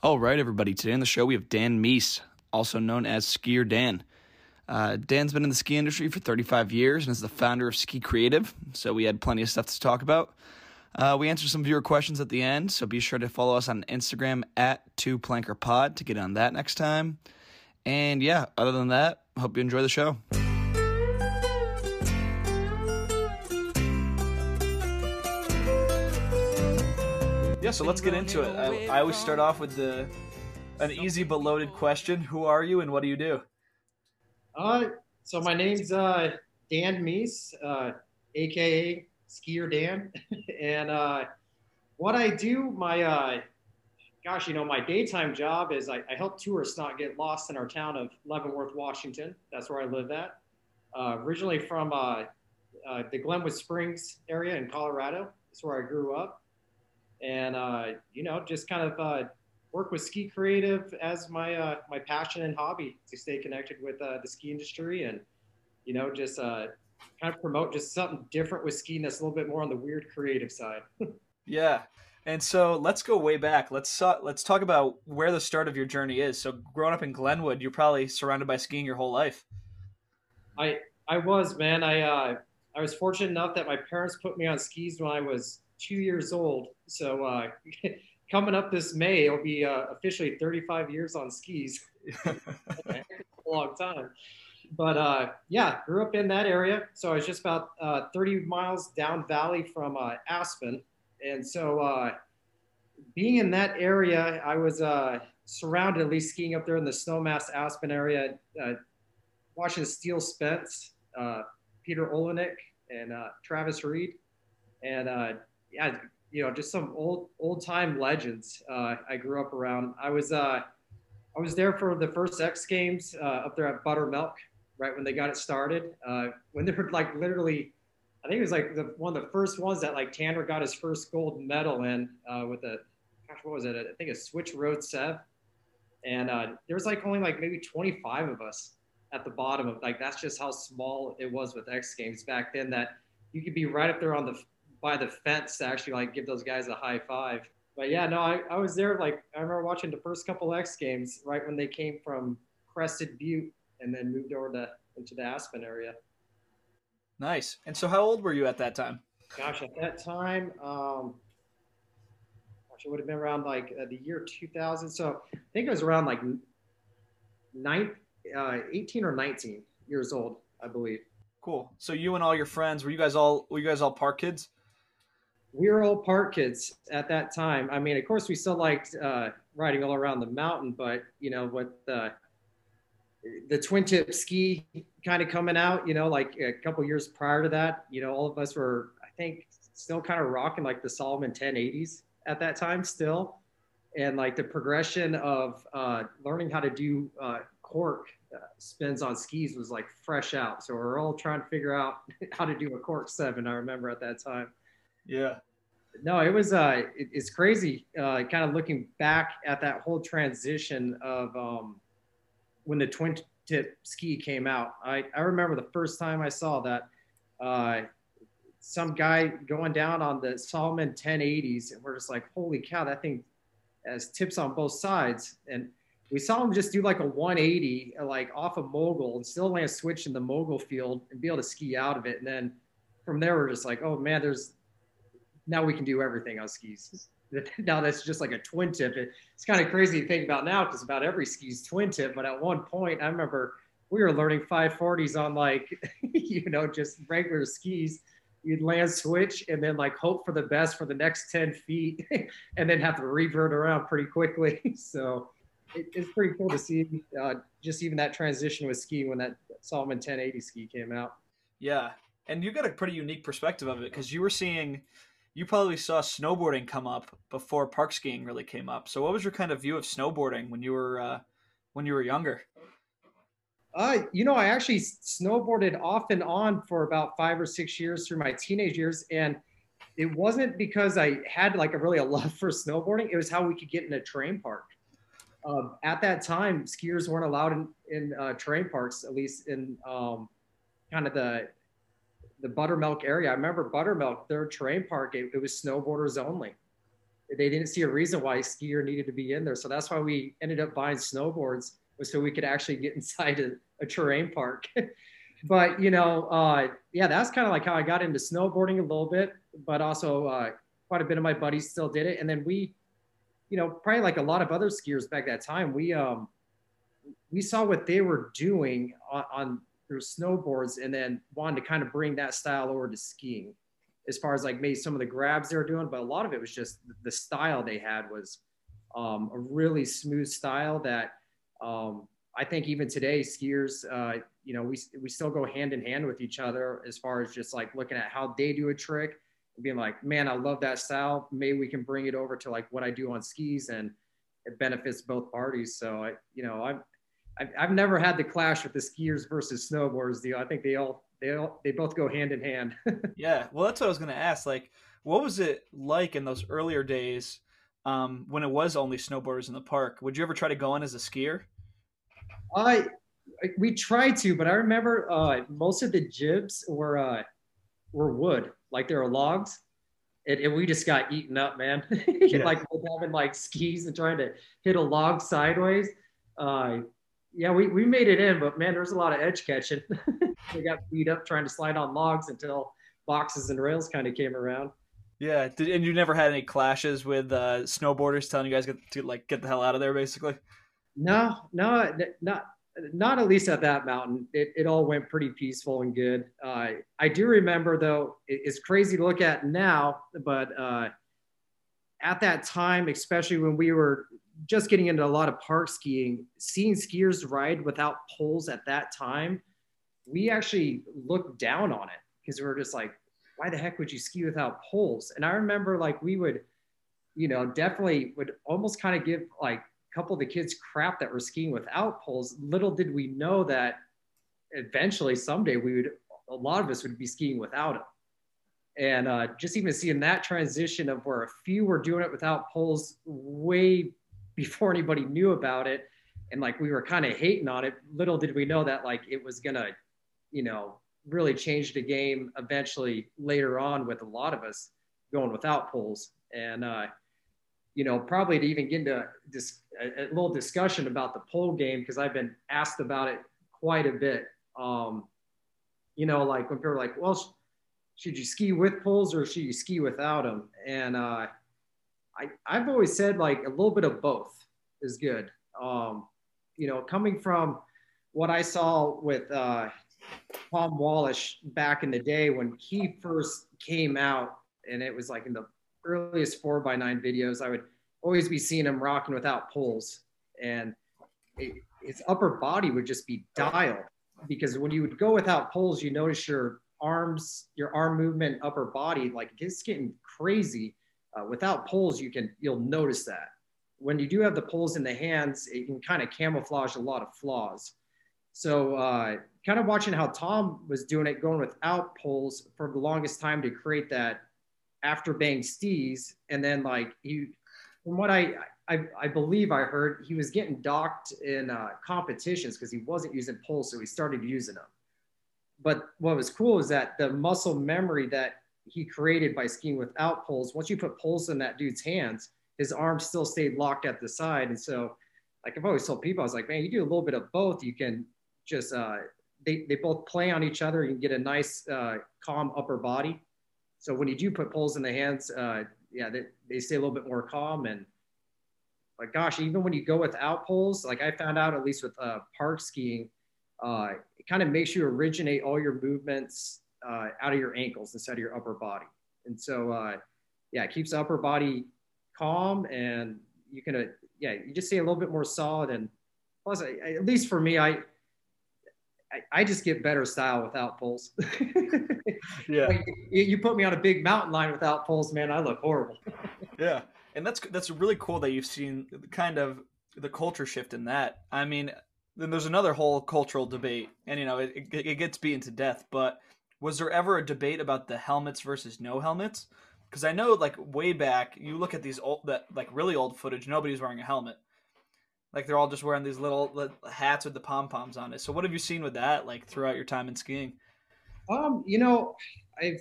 All right, everybody. Today on the show, we have Dan Meis, also known as Skier Dan. Uh, Dan's been in the ski industry for 35 years and is the founder of Ski Creative, so we had plenty of stuff to talk about. Uh, we answered some viewer questions at the end, so be sure to follow us on Instagram at 2plankerpod to get on that next time. And yeah, other than that, hope you enjoy the show. Yeah, so let's get into it. I, I always start off with the an easy but loaded question. Who are you and what do you do? Uh, so my name's uh, Dan Meese, uh, aka Skier Dan, and uh, what I do, my uh, gosh, you know, my daytime job is I, I, help tourists not get lost in our town of Leavenworth, Washington. That's where I live at. Uh, originally from uh, uh, the Glenwood Springs area in Colorado. That's where I grew up, and uh, you know, just kind of uh, work with Ski Creative as my uh, my passion and hobby to stay connected with uh, the ski industry and you know just uh, kind of promote just something different with skiing that's a little bit more on the weird creative side. yeah. And so let's go way back. Let's uh, let's talk about where the start of your journey is. So growing up in Glenwood, you're probably surrounded by skiing your whole life. I I was man. I uh, I was fortunate enough that my parents put me on skis when I was two years old. So uh, coming up this May, it'll be uh, officially 35 years on skis. a long time. But uh, yeah, grew up in that area. So I was just about uh, 30 miles down valley from uh, Aspen. And so uh, being in that area, I was uh, surrounded, at least skiing up there in the Snowmass Aspen area, watching Steele Spence, Peter Olenick, and Travis Reed. And yeah, you know, just some old old time legends. Uh, I grew up around. I was uh, I was there for the first X Games uh, up there at Buttermilk, right when they got it started. Uh, when they were like literally, I think it was like the, one of the first ones that like Tanner got his first gold medal in uh, with a, gosh, what was it? I think a Switch Road Sev, and uh, there was like only like maybe 25 of us at the bottom of like that's just how small it was with X Games back then that you could be right up there on the by the fence to actually like give those guys a high five. But yeah, no, I, I was there. Like I remember watching the first couple X games right when they came from Crested Butte and then moved over to into the Aspen area. Nice. And so, how old were you at that time? Gosh, at that time, um, gosh, it would have been around like uh, the year 2000. So I think it was around like nine, uh, 18 or 19 years old, I believe. Cool. So you and all your friends were you guys all were you guys all park kids? We were all park kids at that time. I mean, of course, we still liked uh, riding all around the mountain, but you know, with the the twin tip ski kind of coming out, you know, like a couple years prior to that, you know, all of us were, I think, still kind of rocking like the Salomon 1080s at that time, still, and like the progression of uh, learning how to do uh, cork uh, spins on skis was like fresh out. So we're all trying to figure out how to do a cork seven. I remember at that time. Yeah. No, it was uh, it, it's crazy. Uh, kind of looking back at that whole transition of um, when the twin tip ski came out. I I remember the first time I saw that. Uh, some guy going down on the Salomon 1080s, and we're just like, holy cow, that thing has tips on both sides. And we saw him just do like a 180, like off a of mogul, and still land switch in the mogul field and be able to ski out of it. And then from there, we're just like, oh man, there's now we can do everything on skis. Now that's just like a twin tip. It, it's kind of crazy to think about now because about every ski's twin tip. But at one point, I remember we were learning 540s on like, you know, just regular skis. You'd land switch and then like hope for the best for the next 10 feet and then have to revert around pretty quickly. so it, it's pretty cool to see uh, just even that transition with ski when that Salomon 1080 ski came out. Yeah. And you got a pretty unique perspective of it because you were seeing you probably saw snowboarding come up before park skiing really came up. So what was your kind of view of snowboarding when you were uh, when you were younger? Uh, you know, I actually snowboarded off and on for about five or six years through my teenage years, and it wasn't because I had like a really a love for snowboarding. It was how we could get in a terrain park. Um, at that time, skiers weren't allowed in, in uh, terrain parks, at least in um, kind of the the buttermilk area. I remember buttermilk, their terrain park, it, it, was snowboarders only. They didn't see a reason why skier needed to be in there. So that's why we ended up buying snowboards so we could actually get inside a, a terrain park. but you know, uh, yeah, that's kind of like how I got into snowboarding a little bit, but also uh, quite a bit of my buddies still did it. And then we, you know, probably like a lot of other skiers back that time, we um, we saw what they were doing on, on their snowboards, and then wanted to kind of bring that style over to skiing. As far as like maybe some of the grabs they were doing, but a lot of it was just the style they had was um, a really smooth style that um, I think even today, skiers, uh, you know, we, we still go hand in hand with each other as far as just like looking at how they do a trick and being like, man, I love that style. Maybe we can bring it over to like what I do on skis and it benefits both parties. So I, you know, I'm, I've, I've never had the clash with the skiers versus snowboarders deal. I think they all, they all, they both go hand in hand. yeah. Well, that's what I was going to ask. Like, what was it like in those earlier days um, when it was only snowboarders in the park? Would you ever try to go on as a skier? I we tried to, but I remember uh, most of the jibs were uh, were wood, like they were logs, and, and we just got eaten up, man. yeah. like having like skis and trying to hit a log sideways. Uh, yeah, we, we made it in, but man, there's a lot of edge catching. we got beat up trying to slide on logs until boxes and rails kind of came around. Yeah, Did, and you never had any clashes with uh, snowboarders telling you guys get to like get the hell out of there, basically. No, no, not not at least at that mountain. It, it all went pretty peaceful and good. Uh, I do remember though, it, it's crazy to look at now, but uh, at that time, especially when we were just getting into a lot of park skiing, seeing skiers ride without poles at that time, we actually looked down on it because we were just like, why the heck would you ski without poles? And I remember like we would, you know, definitely would almost kind of give like a couple of the kids crap that were skiing without poles. Little did we know that eventually someday we would, a lot of us would be skiing without them. And uh, just even seeing that transition of where a few were doing it without poles way before anybody knew about it. And like we were kind of hating on it. Little did we know that like it was gonna, you know, really change the game eventually later on with a lot of us going without poles. And uh, you know, probably to even get into this a, little discussion about the pole game because I've been asked about it quite a bit. Um, you know, like when people are like, "Well, should you ski with poles or should you ski without them?" And uh, I I've always said like a little bit of both is good. Um, you know, coming from what I saw with uh, Tom Wallisch back in the day when he first came out, and it was like in the earliest four by nine videos, I would always be seeing him rocking without poles, and it, his upper body would just be dialed because when you would go without poles, you notice your arms, your arm movement, upper body, like it's getting crazy. Uh, without poles, you can you'll notice that. When you do have the poles in the hands, it can kind of camouflage a lot of flaws. So, uh, kind of watching how Tom was doing it, going without poles for the longest time to create that after bang stees, and then like he, from what I, I, I believe I heard, he was getting docked in uh, competitions because he wasn't using poles, so he started using them. But what was cool is that the muscle memory that he created by skiing without poles, once you put poles in that dude's hands, his arms still stayed locked at the side. And so, like I've always told people, I was like, man, you do a little bit of both. You can just, uh, they, they both play on each other. You can get a nice, uh, calm upper body so when you do put poles in the hands, uh, yeah, they, they stay a little bit more calm. And like, gosh, even when you go without poles, like I found out at least with uh, park skiing, uh, it kind of makes you originate all your movements uh, out of your ankles instead of your upper body. And so, uh, yeah, it keeps the upper body calm and you can, uh, yeah, you just stay a little bit more solid. And plus, at least for me, I, I, I just get better style without poles. yeah. Like, you, you put me on a big mountain line without poles, man, I look horrible. yeah. And that's that's really cool that you've seen kind of the culture shift in that. I mean, then there's another whole cultural debate, and you know it, it, it gets beaten to death. But was there ever a debate about the helmets versus no helmets? Because I know, like way back, you look at these old, that like really old footage, nobody's wearing a helmet. Like they're all just wearing these little, hats with the pom poms on it. So what have you seen with that, like throughout your time in skiing? Um, you know, I've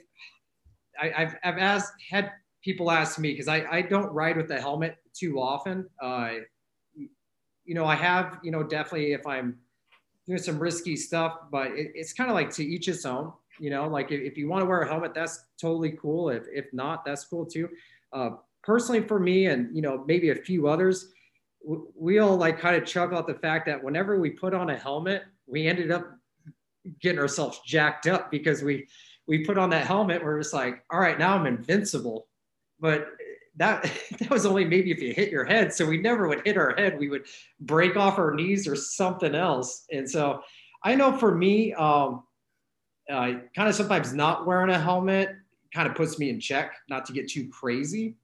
I, have i I've asked had people ask me because I I don't ride with the helmet too often. Uh, you know, I have you know definitely if I'm doing some risky stuff, but it, it's kind of like to each its own. You know, like if, if you want to wear a helmet, that's totally cool. If if not, that's cool too. Uh, personally, for me, and you know maybe a few others, we all like kind of chuckle at the fact that whenever we put on a helmet, we ended up getting ourselves jacked up because we we put on that helmet. We're just like, all right, now I'm invincible. But that that was only maybe if you hit your head. So we never would hit our head. We would break off our knees or something else. And so I know for me, um, uh, kind of sometimes not wearing a helmet kind of puts me in check, not to get too crazy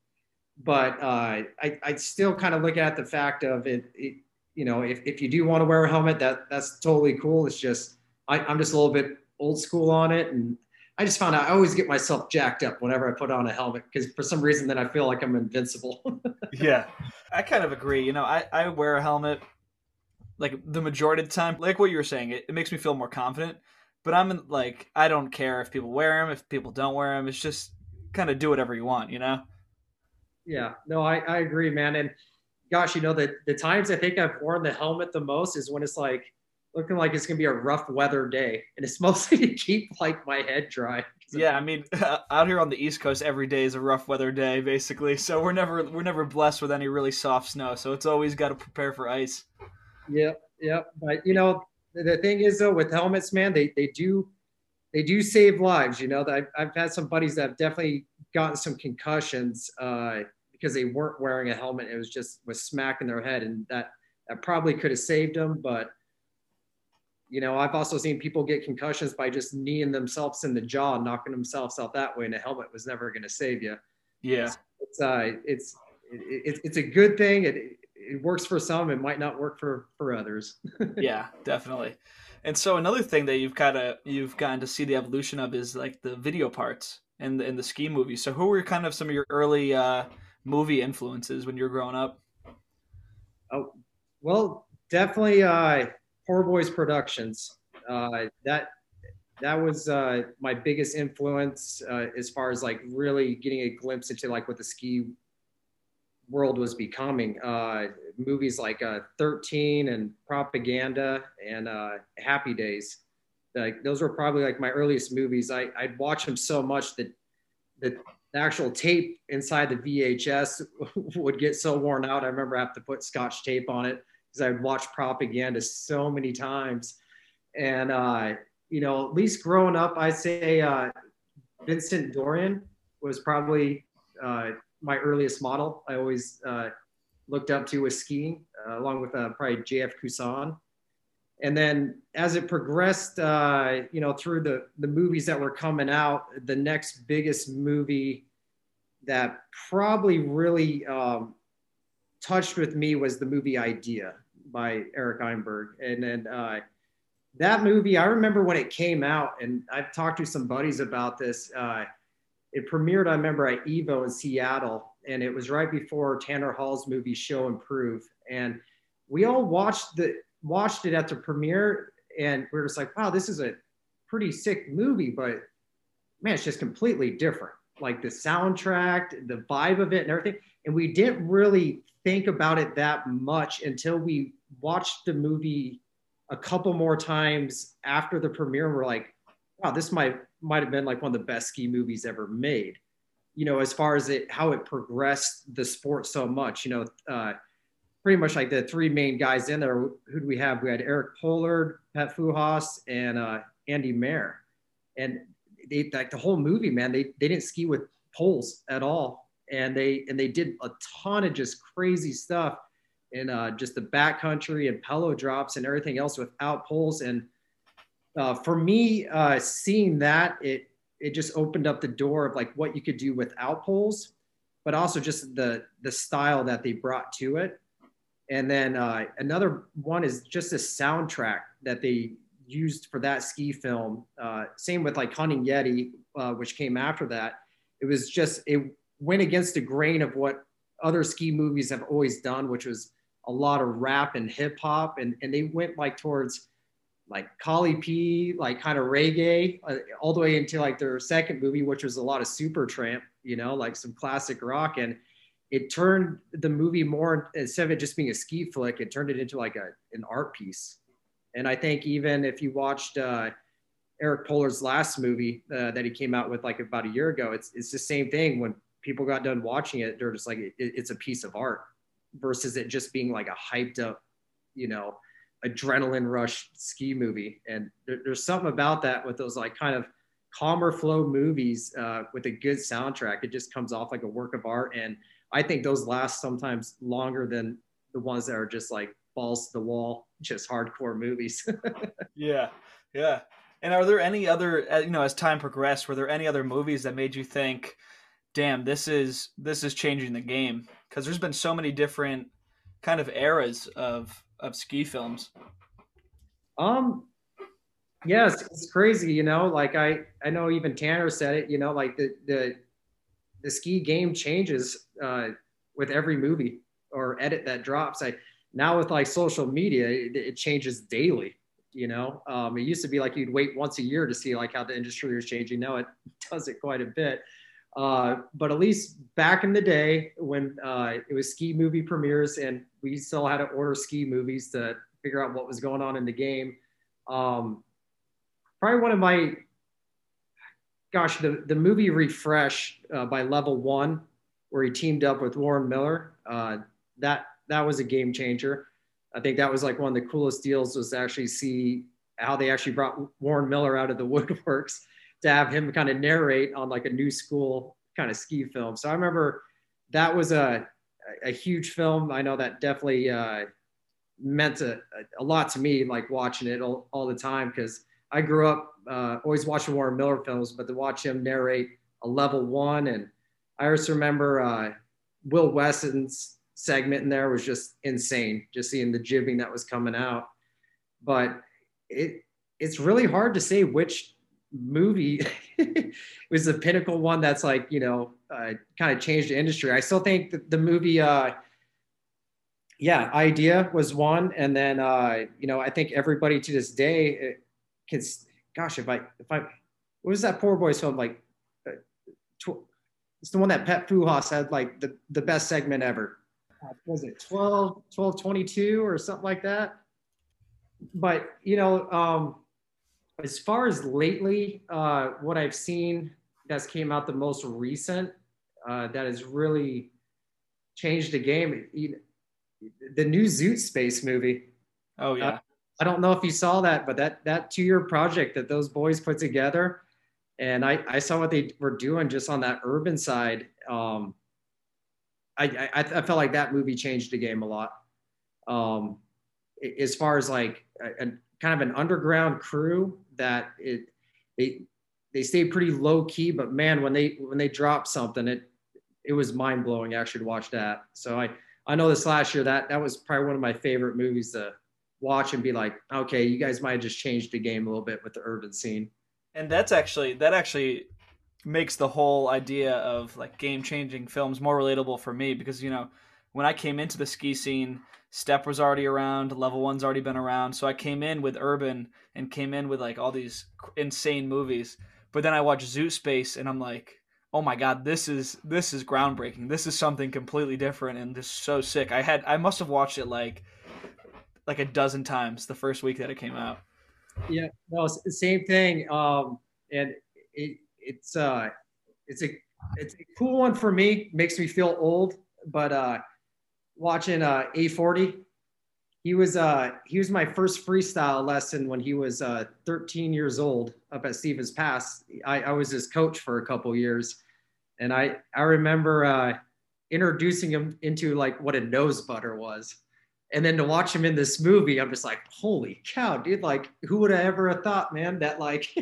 but uh, I, I still kind of look at the fact of it, it, you know, if, if you do want to wear a helmet, that that's totally cool. It's just, I, I'm just a little bit old school on it. And I just found out I always get myself jacked up whenever I put on a helmet because for some reason then I feel like I'm invincible. yeah, I kind of agree. You know, I, I wear a helmet like the majority of the time, like what you were saying, it, it makes me feel more confident. But I'm like, I don't care if people wear them, if people don't wear them. It's just kind of do whatever you want, you know? yeah, no, I, I agree, man. And gosh, you know, the, the times I think I've worn the helmet the most is when it's like looking like it's gonna be a rough weather day. And it's mostly to keep like my head dry. Yeah, I mean, out here on the East Coast, every day is a rough weather day, basically. So we're never we're never blessed with any really soft snow. So it's always got to prepare for ice. Yep, yep. But you know, the thing is though, with helmets, man, they they do they do save lives. You know, I've, I've had some buddies that have definitely gotten some concussions uh, because they weren't wearing a helmet. It was just was smacking their head, and that that probably could have saved them. But you know, I've also seen people get concussions by just kneeing themselves in the jaw, knocking themselves out that way, and a helmet was never going to save you. Yeah, it's it's uh, it's, it, it's a good thing. It it works for some. It might not work for for others. yeah, definitely. And so another thing that you've kind of you've gotten to see the evolution of is like the video parts in the in the ski movies. So who were kind of some of your early uh, movie influences when you were growing up? Oh, well, definitely uh, Poor Boys Productions. Uh, that that was uh, my biggest influence uh, as far as like really getting a glimpse into like what the ski world was becoming. Uh, movies like uh, 13 and Propaganda and uh, Happy Days. Like those were probably like my earliest movies. I, I'd watch them so much that that the actual tape inside the VHS would get so worn out. I remember I have to put scotch tape on it because I would watch propaganda so many times. And, uh, you know, at least growing up, I say uh, Vincent Dorion was probably uh, my earliest model. I always uh, looked up to with skiing, uh, along with uh, probably JF Cusson. And then as it progressed, uh, you know, through the, the movies that were coming out, the next biggest movie that probably really um, touched with me was the movie Idea by Eric Iberg. And then uh, that movie, I remember when it came out, and I've talked to some buddies about this. Uh, it premiered, I remember, at Evo in Seattle and it was right before Tanner Hall's movie Show and Prove, and we all watched the watched it at the premiere, and we are just like, wow, this is a pretty sick movie, but man, it's just completely different. Like the soundtrack, the vibe of it, and everything, and we didn't really think about it that much until we watched the movie a couple more times after the premiere. And we're like, wow, this might might have been like one of the best ski movies ever made you know, as far as it how it progressed the sport so much. You know, uh, pretty much like the three main guys in there. Who do we have? We had Eric Pollard, Pep Fujas, and uh, Andy Mahre, and they like the whole movie, man. They they didn't ski with poles at all, and they and they did a ton of just crazy stuff in uh, just the backcountry and pillow drops and everything else without poles and uh, for me, uh, seeing that it it just opened up the door of like what you could do without poles, but also just the the style that they brought to it. And then uh, another one is just a soundtrack that they used for that ski film. Uh, same with like Hunting Yeti, uh, which came after that. It was just it went against the grain of what other ski movies have always done, which was a lot of rap and hip hop, and and they went like towards like Kali P, like kind of reggae, uh, all the way into like their second movie, which was a lot of Supertramp, you know, like some classic rock, and it turned the movie more instead of it just being a ski flick, it turned it into like a an art piece. And I think even if you watched uh, Eric Pollard's last movie uh, that he came out with like about a year ago, it's it's the same thing. When people got done watching it, they're just like, it, it's a piece of art versus it just being like a hyped up, you know, adrenaline rush ski movie. And there, there's something about that with those like kind of calmer flow movies uh, with a good soundtrack. It just comes off like a work of art. And I think those last sometimes longer than the ones that are just like balls to the wall, just hardcore movies. yeah. Yeah. And are there any other, uh, you know, as time progressed, were there any other movies that made you think, damn, this is this is changing the game? Because there's been so many different kind of eras of of ski films. Um, yes, it's crazy. You know, like I I know even Tanner said it. You know, like the the the ski game changes uh, with every movie or edit that drops. I now with like social media, it, it changes daily. You know, um, it used to be like you'd wait once a year to see like how the industry was changing. Now it does it quite a bit. Uh, but at least back in the day when uh, it was ski movie premieres and we still had to order ski movies to figure out what was going on in the game. Um, probably one of my, gosh, the, the movie Refresh uh, by Level One, where he teamed up with Warren Miller. Uh, that that was a game changer. I think that was like one of the coolest deals was to actually see how they actually brought Warren Miller out of the woodworks to have him kind of narrate on like a new school kind of ski film. So I remember that was a, a huge film. I know that definitely uh, meant a, a lot to me, like watching it all, all the time because I grew up uh, always watching Warren Miller films, but to watch him narrate a level one, and I also remember uh, Will Wesson's segment in there was just insane, just seeing the jibbing that was coming out. But it it's really hard to say which movie was the pinnacle one that's like you know uh, kind of changed the industry. I still think that the movie uh yeah idea was one and then uh you know i think everybody to this day can gosh if i if i what was that poor boys film like uh, tw- it's the one that Pep Fujas had like the, the best segment ever. Was it 12 12 22 or something like that? But you know um as far as lately, uh, what I've seen that's came out the most recent uh, that has really changed the game, the new Zoot Space movie. Oh yeah. Uh, I don't know if you saw that, but that that two year project that those boys put together, and I I saw what they were doing just on that urban side. Um, I, I, I felt like that movie changed the game a lot. Um, as far as like a, a kind of an underground crew that it they they stayed pretty low key, but man, when they when they dropped something, it it was mind blowing actually to watch that. So I I know this last year that that was probably one of my favorite movies to watch and be like, okay, you guys might have just changed the game a little bit with the urban scene. And that's actually that actually makes the whole idea of like game changing films more relatable for me because you know when I came into the ski scene Stept was already around, Level One's already been around, so I came in with Urban and came in with like all these insane movies. But then I watched Zoo Space and I'm like, oh my god, this is this is groundbreaking. This is something completely different and is so sick. I had I must have watched it like like a dozen times the first week that it came out. Yeah, no, same thing. Um, and it, it's uh, it's a it's a cool one for me. Makes me feel old, but uh, watching uh, A40. He was uh, he was my first freestyle lesson when he was uh, 13 years old up at Stevens Pass. I, I was his coach for a couple years, and I I remember uh, introducing him into like what a nose butter was, and then to watch him in this movie, I'm just like, holy cow, dude! Like, who would have ever have thought, man, that like,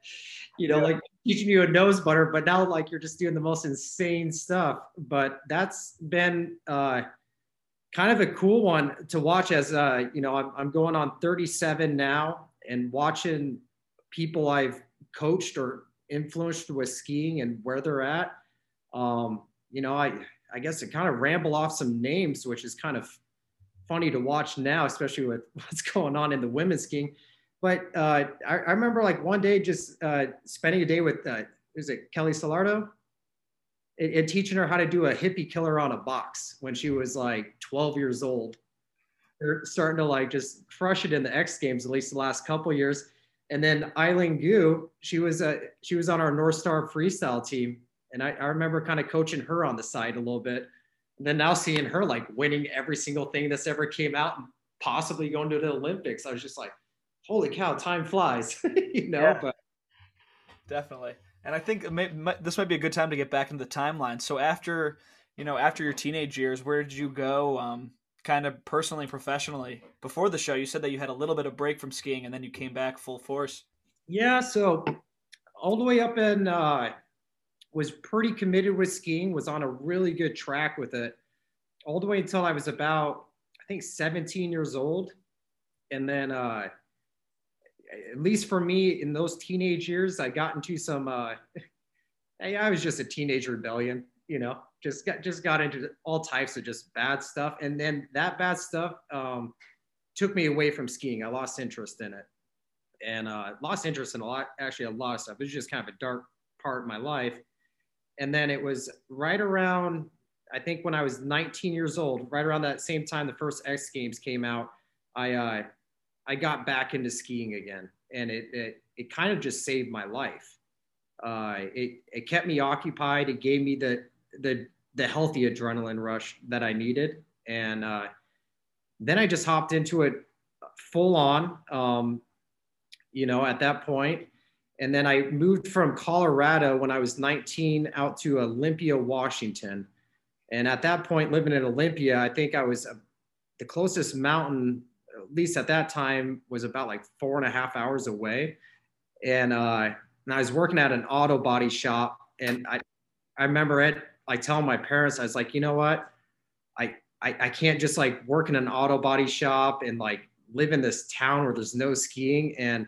you know, yeah. like teaching you a nose butter, but now like you're just doing the most insane stuff. But that's been uh, kind of a cool one to watch as uh, you know, I'm, I'm going on 37 now and watching people I've coached or influenced with skiing and where they're at. Um, you know, I I guess to kind of ramble off some names, which is kind of funny to watch now, especially with what's going on in the women's skiing. But uh, I, I, remember like one day just uh, spending a day with, uh, is it Kelly Sildaru? And, and, teaching her how to do a hippie killer on a box when she was like 12 years old. They're starting to like just crush it in the X Games, at least the last couple years. And then Eileen Gu, she was a, she was on our North Star freestyle team, and I, I remember kind of coaching her on the side a little bit. And then now seeing her like winning every single thing that's ever came out and possibly going to the Olympics, I was just like, holy cow, time flies, you know. Yeah, but definitely, and I think may, may, this might be a good time to get back into the timeline. So after you know, after your teenage years, where did you go? Um, kind of personally, professionally. Before the show, you said that you had a little bit of break from skiing, and then you came back full force. Yeah, so all the way up in uh, was pretty committed with skiing. Was on a really good track with it, all the way until I was about I think 17 years old, and then uh, at least for me in those teenage years, I got into some. Uh, I was just a teenage rebellion, you know. Just got just got into all types of just bad stuff, and then that bad stuff um, took me away from skiing. I lost interest in it, and uh, lost interest in a lot, actually a lot of stuff. It was just kind of a dark part of my life. And then it was right around, I think when I was 19 years old, right around that same time the first X Games came out, I uh, I got back into skiing again, and it it, it kind of just saved my life. Uh, it it kept me occupied. It gave me the the the healthy adrenaline rush that I needed, and uh, then I just hopped into it full on. Um, you know, at that point, and then I moved from Colorado when I was 19 out to Olympia, Washington. And at that point, living in Olympia, I think I was uh, the closest mountain least at that time, was about like four and a half hours away. And, uh, and I was working at an auto body shop. And I, I remember it, I tell my parents, I was like, you know what? I, I, I can't just like work in an auto body shop and like live in this town where there's no skiing. And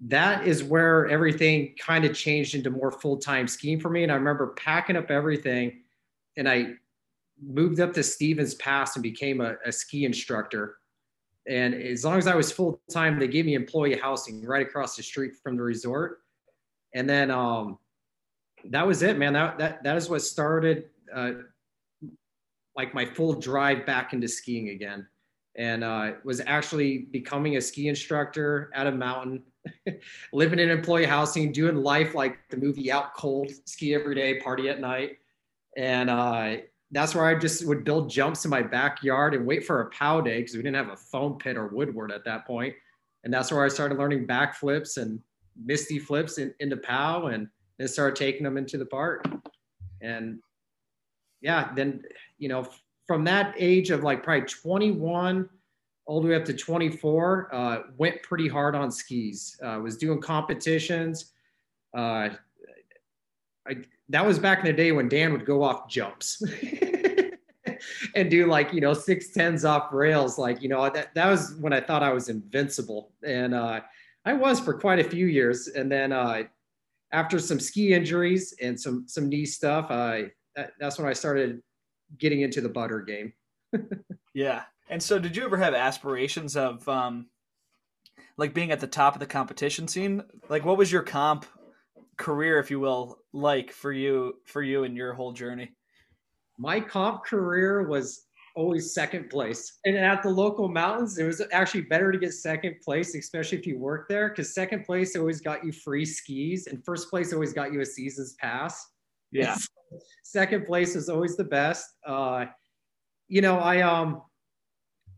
that is where everything kind of changed into more full-time skiing for me. And I remember packing up everything and I moved up to Stevens Pass and became a, a ski instructor and as long as I was full time, they gave me employee housing right across the street from the resort. And then um, that was it, man. That that that is what started uh, like my full drive back into skiing again. And uh, was actually becoming a ski instructor at a mountain, living in employee housing, doing life like the movie Out Cold, ski every day, party at night. And uh, that's where I just would build jumps in my backyard and wait for a POW day because we didn't have a foam pit or woodward at that point. And that's where I started learning backflips and misty flips in, into POW and then started taking them into the park. And yeah, then, you know, from that age of like probably 21 all the way up to 24, uh, went pretty hard on skis, uh, was doing competitions. Uh, I, that was back in the day when Dan would go off jumps and do like, you know, six tens off rails. Like, you know, that, that was when I thought I was invincible. And uh, I was for quite a few years. And then uh, after some ski injuries and some, some knee stuff, uh, that, that's when I started getting into the butter game. yeah. And so did you ever have aspirations of, um, like being at the top of the competition scene? Like what was your comp career, if you will, like for you for you and your whole journey? My comp career was always second place. And at the local mountains, it was actually better to get second place, especially if you work there, because second place always got you free skis, and first place always got you a season's pass. Yeah. second place is always the best. Uh, you know, I um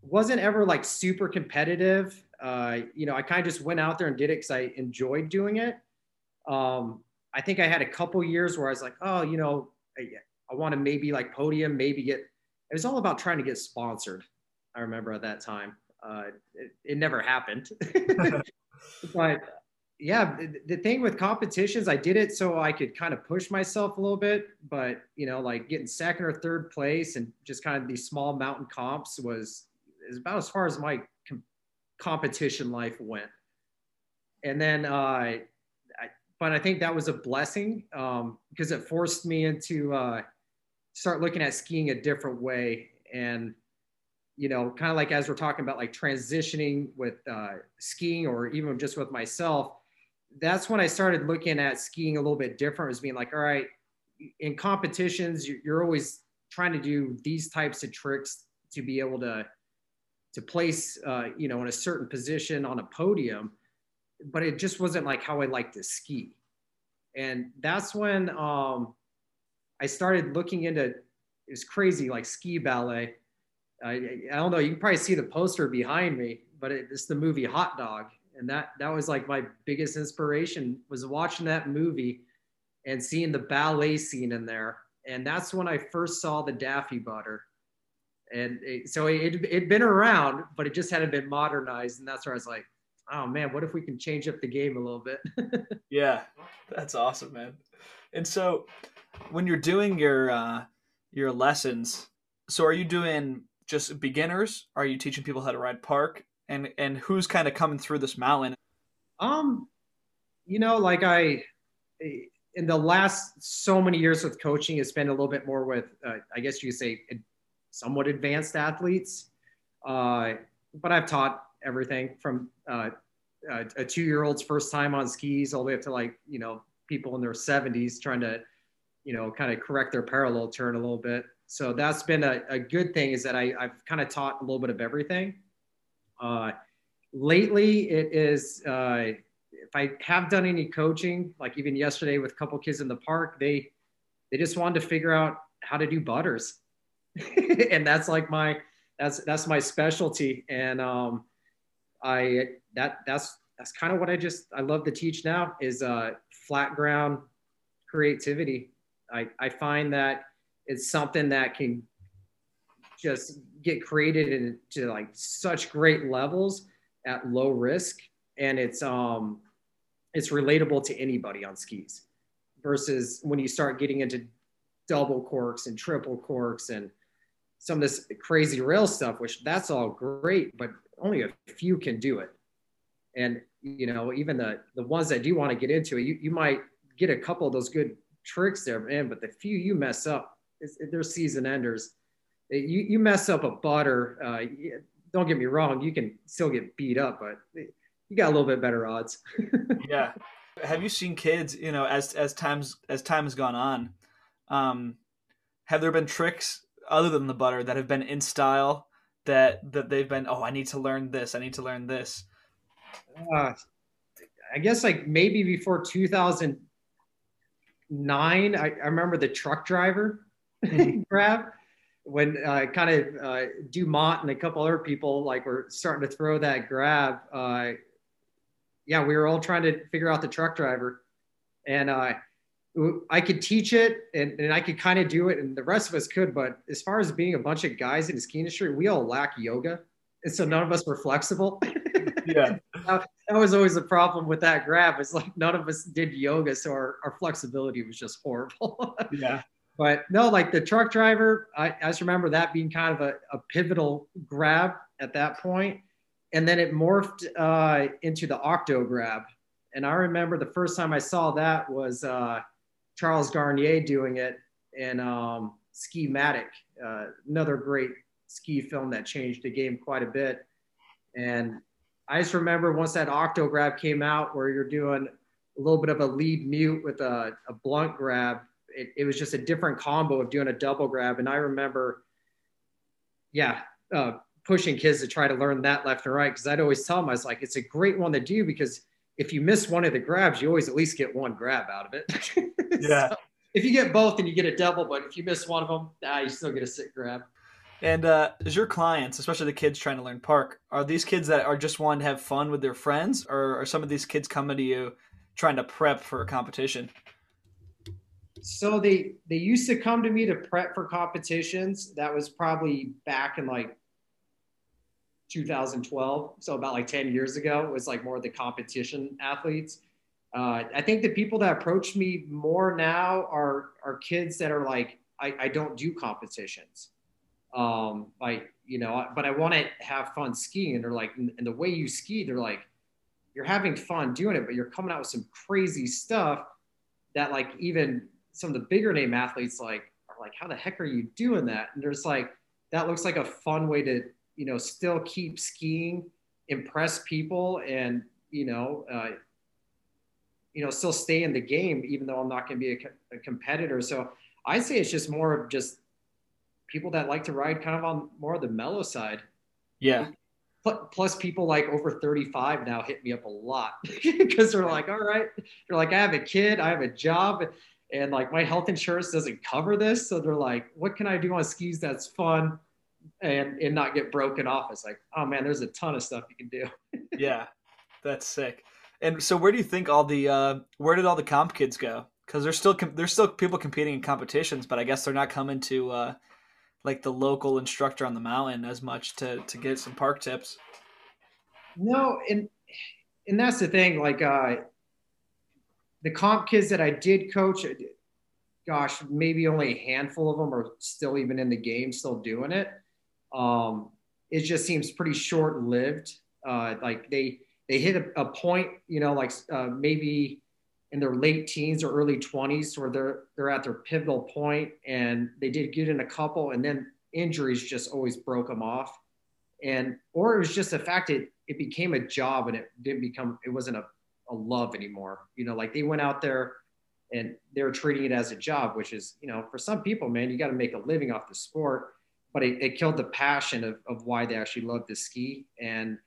wasn't ever like super competitive. Uh, you know, I kind of just went out there and did it because I enjoyed doing it. Um, I think I had a couple years where I was like, oh, you know, I, I want to maybe like podium, maybe get. It was all about trying to get sponsored. I remember at that time. Uh, it, it never happened. but yeah, the, the thing with competitions, I did it so I could kind of push myself a little bit. But you know, like getting second or third place and just kind of these small mountain comps was is about as far as my com- competition life went. And then, uh, I, but I think that was a blessing um, because it forced me into uh, start looking at skiing a different way. And you know, kind of like as we're talking about like transitioning with uh, skiing or even just with myself, that's when I started looking at skiing a little bit different. As being like, all right, in competitions, you're always trying to do these types of tricks to be able to to place, uh, you know, in a certain position on a podium, but it just wasn't like how I like to ski, and that's when um, I started looking into it's crazy like ski ballet. I, I don't know. You can probably see the poster behind me, but it, it's the movie Hot Dog, and that that was like my biggest inspiration was watching that movie and seeing the ballet scene in there, and that's when I first saw the Daffy Butter, and it, so it it'd been around, but it just hadn't been modernized, and that's where I was like, oh man, what if we can change up the game a little bit? yeah, that's awesome, man. And so when you're doing your uh, your lessons, so are you doing just beginners? Are you teaching people how to ride park? And and who's kind of coming through this mountain? Um, you know, like I in the last so many years with coaching, it's been a little bit more with, uh, I guess you could say, somewhat advanced athletes. Uh, but I've taught everything from uh, a two-year-old's first time on skis all the way up to like you know people in their 70s trying to you know kind of correct their parallel turn a little bit so that's been a, a good thing is that I, I've kind of taught a little bit of everything. Uh, lately, it is, uh, if I have done any coaching, like even yesterday with a couple kids in the park, they, they just wanted to figure out how to do butters. and that's like my, that's, that's my specialty. And um, I, that, that's, that's kind of what I just, I love to teach now is uh, flat ground creativity. I, I find that it's something that can just get created into like such great levels at low risk and it's um it's relatable to anybody on skis versus when you start getting into double corks and triple corks and some of this crazy rail stuff which that's all great but only a few can do it and you know even the the ones that do want to get into it you, you might get a couple of those good tricks there in but the few you mess up they're season enders. You, you mess up a butter, uh, don't get me wrong, you can still get beat up, but you got a little bit better odds. yeah. Have you seen kids, you know, as as times as time has gone on, um, have there been tricks other than the butter that have been in style that that they've been, oh, I need to learn this, I need to learn this? Uh, I guess like maybe before 2009, I, I remember the truck driver Mm-hmm. grab when uh, kind of uh, Dumont and a couple other people like were starting to throw that grab. Uh, yeah, we were all trying to figure out the truck driver, and uh, I could teach it and, and I could kind of do it, and the rest of us could. But as far as being a bunch of guys in the ski industry, we all lack yoga, and so none of us were flexible. yeah, that, that was always a problem with that grab. It's like none of us did yoga, so our, our flexibility was just horrible. yeah. But no, like the truck driver, I, I just remember that being kind of a, a pivotal grab at that point. And then it morphed uh, into the octo grab. And I remember the first time I saw that was uh, Charles Gagnier doing it in um, Ski-Matic, uh, another great ski film that changed the game quite a bit. And I just remember once that octo grab came out, where you're doing a little bit of a lead mute with a, a blunt grab, it, it was just a different combo of doing a double grab. And I remember, yeah, uh, pushing kids to try to learn that left and right. Cause I'd always tell them, I was like, it's a great one to do because if you miss one of the grabs, you always at least get one grab out of it. yeah. So if you get both, and you get a double, but if you miss one of them, ah, you still get a sit grab. And uh, is your clients, especially the kids trying to learn park, are these kids that are just wanting to have fun with their friends, or are some of these kids coming to you trying to prep for a competition? So they they used to come to me to prep for competitions. That was probably back in like 2012. So about like 10 years ago, it was like more of the competition athletes. Uh, I think the people that approach me more now are are kids that are like, I, I don't do competitions. Um, like, you know, but I want to have fun skiing. And they're like, and the way you ski, they're like, you're having fun doing it, but you're coming out with some crazy stuff that like even some of the bigger name athletes like are like, how the heck are you doing that? And there's like, that looks like a fun way to, you know, still keep skiing, impress people and, you know, uh, you know, still stay in the game, even though I'm not going to be a, a competitor. So I say it's just more of just people that like to ride kind of on more of the mellow side. Yeah. Plus, people like over 35 now hit me up a lot because they're like, all right, they're like, I have a kid, I have a job, and like my health insurance doesn't cover this. So they're like, what can I do on skis that's fun and, and not get broken off? It's like, oh man, there's a ton of stuff you can do. yeah, that's sick. And so, where do you think all the uh, where did all the comp kids go? Because there's still there's still people competing in competitions, but I guess they're not coming to uh, like the local instructor on the mountain as much to to get some park tips. No, and and that's the thing. Like uh, the comp kids that I did coach, gosh, maybe only a handful of them are still even in the game, still doing it. Um, it just seems pretty short lived. Uh, like they they hit a, a point, you know, like uh, maybe in their late teens or early 20s where they're they're at their pivotal point and they did get in a couple and then injuries just always broke them off. And or it was just the fact that it became a job and it didn't become it wasn't a, a love anymore. You know like they went out there and they were treating it as a job which is you know for some people man you got to make a living off the sport but it, it killed the passion of, of why they actually love to ski and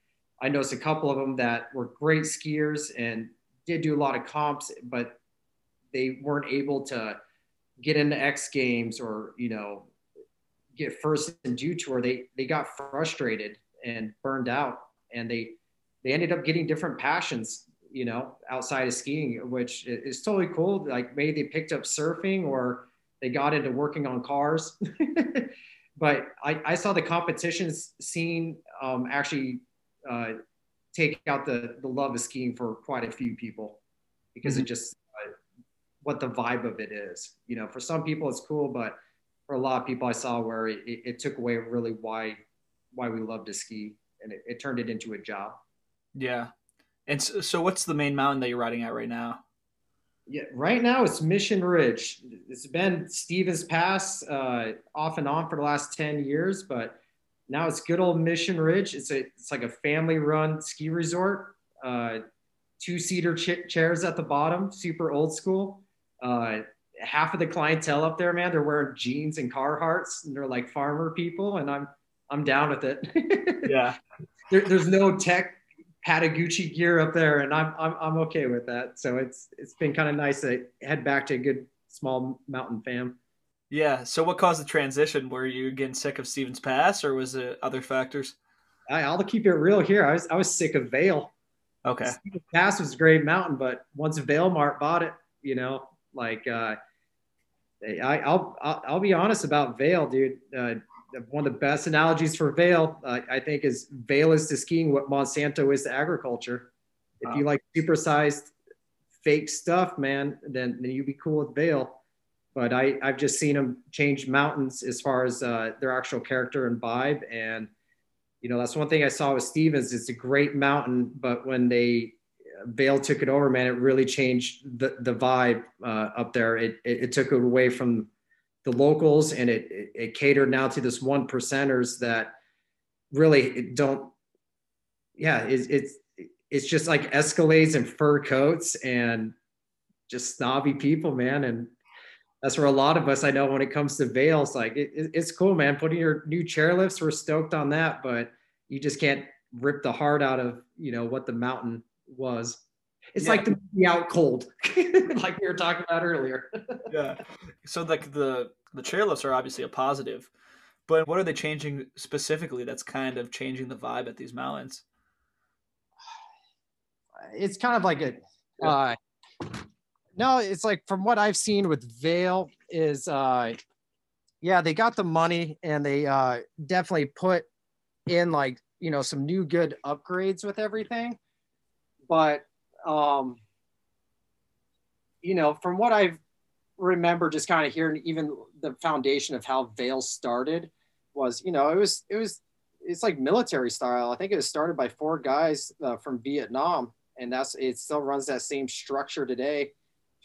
I noticed a couple of them that were great skiers and did do a lot of comps, but they weren't able to get into X Games or you know get first in Dew Tour. They they got frustrated and burned out, and they they ended up getting different passions, you know, outside of skiing, which is totally cool. Like maybe they picked up surfing or they got into working on cars. but I, I saw the competitions scene um, actually uh, take out the the love of skiing for quite a few people because mm-hmm. it just uh, what the vibe of it is. You know, for some people it's cool, but for a lot of people I saw where it, it took away really why why we love to ski and it, it turned it into a job. Yeah. And so, so what's the main mountain that you're riding at right now? Yeah, right now it's Mission Ridge. It's been Stevens Pass uh, off and on for the last 10 years, but now it's good old Mission Ridge. It's a it's like a family run ski resort. Uh, two seater ch- chairs at the bottom, super old school. Uh, half of the clientele up there, man, they're wearing jeans and Carhartts, and they're like farmer people, and I'm I'm down with it. yeah, there, there's no tech Patagucci gear up there, and I'm I'm I'm okay with that. So it's it's been kind of nice to head back to a good small mountain fam. Yeah. So what caused the transition? Were you getting sick of Stevens Pass, or was it other factors? I, I'll keep it real here. I was I was sick of Vail. Okay. Stevens Pass was a great mountain, but once Vail Mart bought it, you know, like uh, I, I'll, I'll I'll be honest about Vail, dude. Uh, one of the best analogies for Vail, uh, I think, is Vail is to skiing what Monsanto is to agriculture. If wow. you like supersized fake stuff, man, then, then you'd be cool with Vail but I, I've just seen them change mountains as far as uh, their actual character and vibe. And, you know, that's one thing I saw with Stevens. It's a great mountain, but when they Vail took it over, man, it really changed the, the vibe uh, up there. It, it, it, took it away from the locals and it, it, it catered now to this one percenters that really don't, yeah, it's, it's, it's just like Escalades and fur coats and just snobby people, man. And that's where a lot of us I know when it comes to Vails, like it, it's cool, man. Putting your new chairlifts, we're stoked on that, but you just can't rip the heart out of you know what the mountain was. It's yeah. like the movie Out Cold, like we were talking about earlier. yeah. So like the the chairlifts are obviously a positive, but what are they changing specifically? That's kind of changing the vibe at these mountains. It's kind of like a. Uh, no, it's like from what I've seen with Vail is uh yeah, they got the money and they uh definitely put in like you know some new good upgrades with everything, but um, you know from what I've remember just kind of hearing even the foundation of how Vail started was you know it was it was it's like military style. I think it was started by four guys uh, from Vietnam, and that's it. Still runs that same structure today,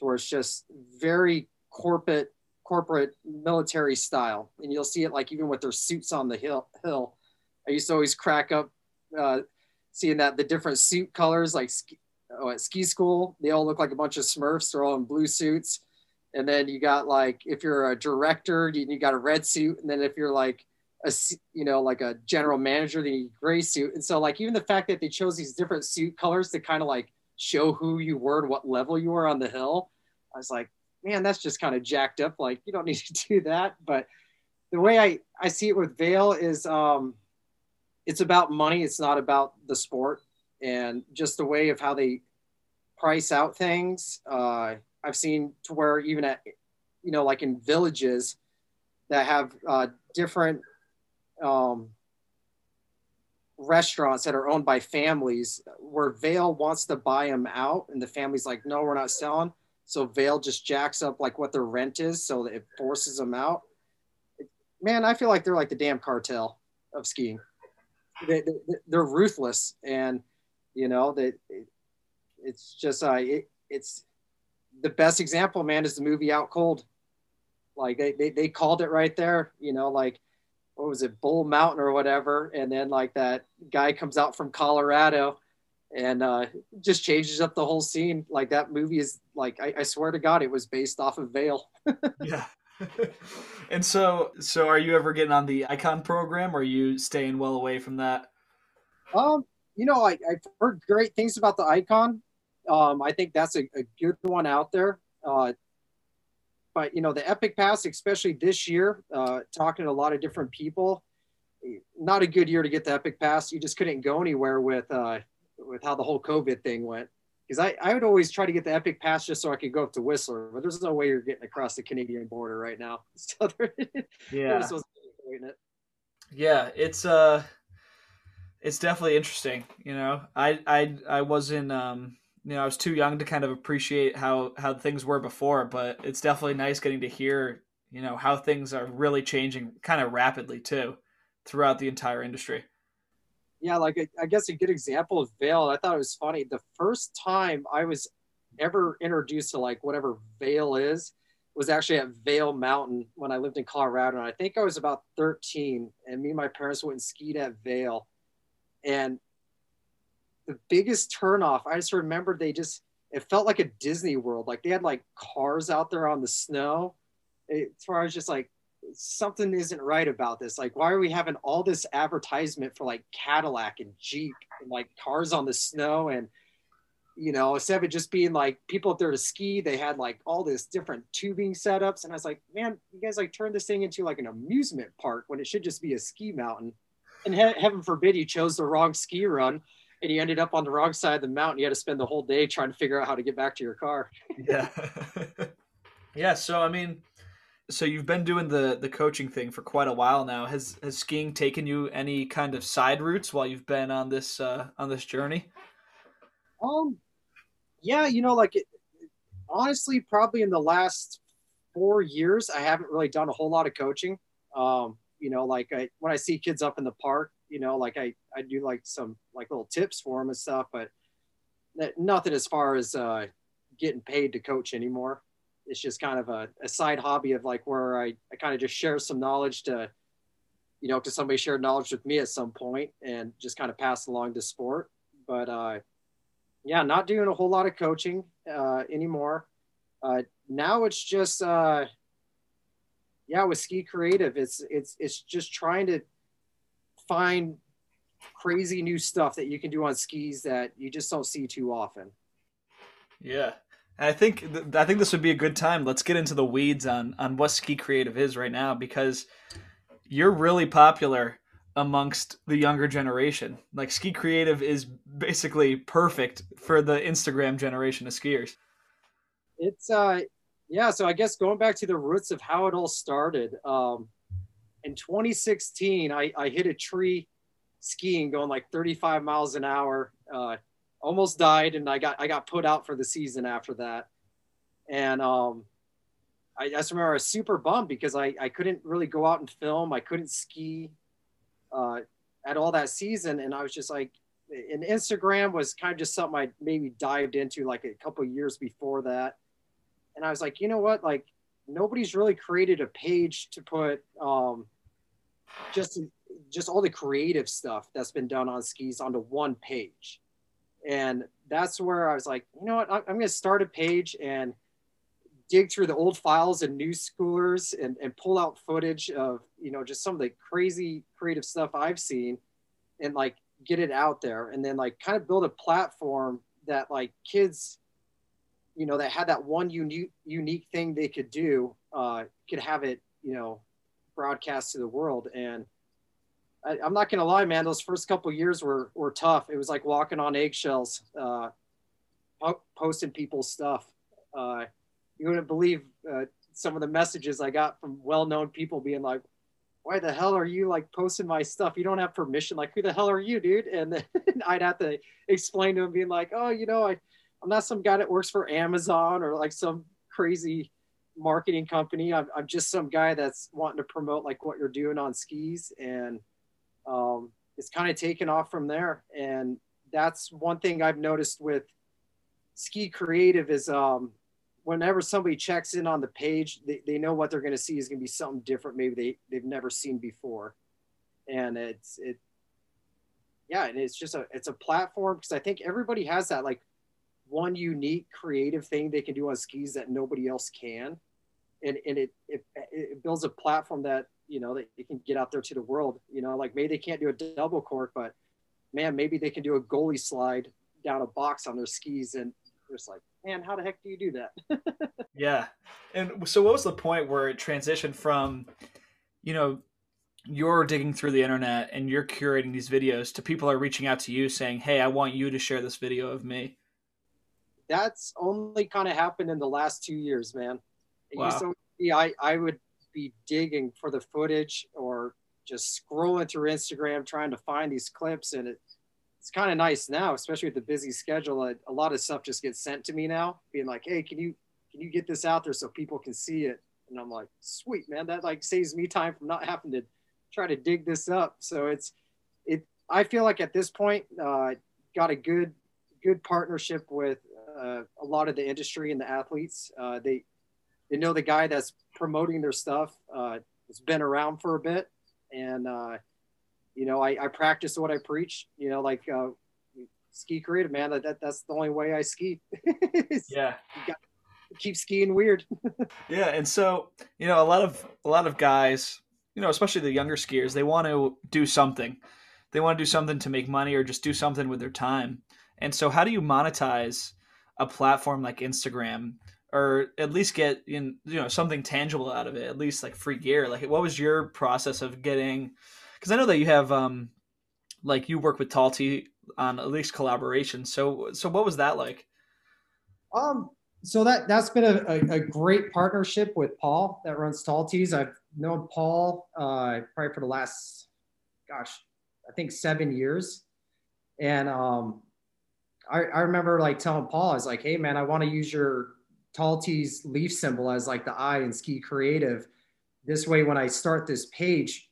where it's just very corporate corporate military style, and you'll see it like even with their suits on the hill. Hill, I used to always crack up uh, seeing that the different suit colors, like oh, at ski school, they all look like a bunch of Smurfs. They're all in blue suits, and then you got like if you're a director, you, you got a red suit, and then if you're like a you know like a general manager, the gray suit. And so like even the fact that they chose these different suit colors to kind of like show who you were and what level you were on the hill, I was like, man, that's just kind of jacked up. Like you don't need to do that. But the way I, I see it with Vail is um, it's about money. It's not about the sport and just the way of how they price out things. Uh, I've seen to where even at, you know, like in villages that have uh, different um, restaurants that are owned by families where Vail wants to buy them out and the family's like, no, we're not selling so Vail just jacks up like what their rent is, so that it forces them out. Man, I feel like they're like the damn cartel of skiing. They, they, are ruthless, and you know that it, it's just uh, it, it's the best example. Man, is the movie Out Cold. Like they, they they called it right there. You know, like what was it, Bull Mountain or whatever, and then like that guy comes out from Colorado and uh, just changes up the whole scene. Like that movie is like I, I swear to God, it was based off of Vail. yeah. and so, so are you ever getting on the Icon program, or are you staying well away from that? Um, you know, I, I've heard great things about the Icon. Um, I think that's a, a good one out there. Uh, but you know, the Epic Pass, especially this year, uh, talking to a lot of different people, not a good year to get the Epic Pass. You just couldn't go anywhere with uh, with how the whole COVID thing went. Because I, I would always try to get the Epic Pass just so I could go up to Whistler, but there's no way you're getting across the Canadian border right now. So yeah, yeah, it's uh, it's definitely interesting. You know, I I I wasn't um, you know, I was too young to kind of appreciate how how things were before, but it's definitely nice getting to hear you know how things are really changing kind of rapidly too throughout the entire industry yeah, like I guess a good example of Vail. I thought it was funny. The first time I was ever introduced to like whatever Vail is was actually at Vail Mountain when I lived in Colorado. And I think I was about 13 and me and my parents went and skied at Vail. And the biggest turnoff, I just remember they just, it felt like a Disney world. Like they had like cars out there on the snow. As far as just like something isn't right about this. Like, why are we having all this advertisement for like Cadillac and Jeep and like cars on the snow? And, you know, instead of it just being like people up there to ski, they had like all this different tubing setups. And I was like, man, you guys like turn this thing into like an amusement park when it should just be a ski mountain. And he- heaven forbid you chose the wrong ski run and you ended up on the wrong side of the mountain. You had to spend the whole day trying to figure out how to get back to your car. yeah. yeah. So, I mean, so you've been doing the the coaching thing for quite a while now. Has has skiing taken you any kind of side routes while you've been on this uh, on this journey? Um, yeah, you know, like it, honestly, probably in the last four years, I haven't really done a whole lot of coaching. Um, you know, like I when I see kids up in the park, you know, like I I do like some like little tips for them and stuff, but nothing as far as uh, getting paid to coach anymore it's just kind of a, a side hobby of like where I, I kind of just share some knowledge to, you know, to somebody shared knowledge with me at some point and just kind of pass along the sport. But uh, yeah, not doing a whole lot of coaching uh, anymore. Uh, now it's just, uh, yeah, with Ski Creative, it's it's it's just trying to find crazy new stuff that you can do on skis that you just don't see too often. Yeah, I think I think this would be a good time. Let's get into the weeds on on what Ski Creative is right now because you're really popular amongst the younger generation. Like Ski Creative is basically perfect for the Instagram generation of skiers. It's uh yeah, so I guess going back to the roots of how it all started. Um in 2016, I, I hit a tree skiing going like 35 miles an hour. Uh, almost died, and I got I got put out for the season after that. And um, I just remember I was super bummed because I, I couldn't really go out and film. I couldn't ski uh, at all that season, and I was just like, and Instagram was kind of just something I maybe dived into like a couple years before that, and I was like, you know what, like nobody's really created a page to put um, just just all the creative stuff that's been done on skis onto one page. And that's where I was like, you know what, I'm going to start a page and dig through the old files and Newschoolers and, and pull out footage of, you know, just some of the crazy creative stuff I've seen and like get it out there. And then like kind of build a platform that like kids, you know, that had that one unique, unique thing they could do, uh, could have it, you know, broadcast to the world. And I, am not gonna lie, man. Those first couple years were were tough. It was like walking on eggshells, uh, posting people's stuff. Uh, you wouldn't believe uh, some of the messages I got from well-known people being like, "Why the hell are you like posting my stuff? You don't have permission. Like, who the hell are you, dude?" And then I'd have to explain to them, being like, "Oh, you know, I, I'm not some guy that works for Amazon or like some crazy." marketing company I'm, I'm just some guy that's wanting to promote like what you're doing on skis and um, it's kind of taken off from there. And that's one thing I've noticed with Ski Creative is um, whenever somebody checks in on the page, they, they know what they're going to see is going to be something different. Maybe they, they've never seen before. And it's, it, yeah, and it's just a, it's a platform because I think everybody has that like one unique creative thing they can do on skis that nobody else can. And, and it, it, it builds a platform that you know, that you can get out there to the world. You know, like maybe they can't do a double cork, but man, maybe they can do a goalie slide down a box on their skis and just like, man, how the heck do you do that? yeah. And so what was the point where it transitioned from, you know, you're digging through the internet and you're curating these videos to people are reaching out to you saying, Hey, I want you to share this video of me. That's only kind of happened in the last two years, man. Wow. So, yeah, I, I would be digging for the footage or just scrolling through Instagram trying to find these clips. And it, it's kind of nice now, especially with the busy schedule. A, a lot of stuff just gets sent to me now, being like, "Hey, can you can you get this out there so people can see it?" And I'm like, "Sweet, man, that like saves me time from not having to try to dig this up." So it's it. I feel like at this point, uh, got a good good partnership with uh, a lot of the industry and the athletes. Uh, they they know the guy that's promoting their stuff uh, has been around for a bit, and uh, you know, I, I practice what I preach. You know, like uh, ski creative, man. That, that that's the only way I ski. yeah. keep skiing weird. yeah, and so you know, a lot of a lot of guys, you know, especially the younger skiers, they want to do something. They want to do something to make money or just do something with their time. And so, how do you monetize a platform like Instagram or at least get in you know something tangible out of it at least like free gear. Like what was your process of getting because i know that you have um like you work with talty on at least collaboration. So so what was that like? Um so that that's been a, a, a great partnership with paul that runs talties i've known paul uh probably for the last gosh i think seven years. And um I, I remember like telling paul i was like hey man i want to use your Talty's leaf symbol as like the eye in Ski Creative. This way, when I start this page,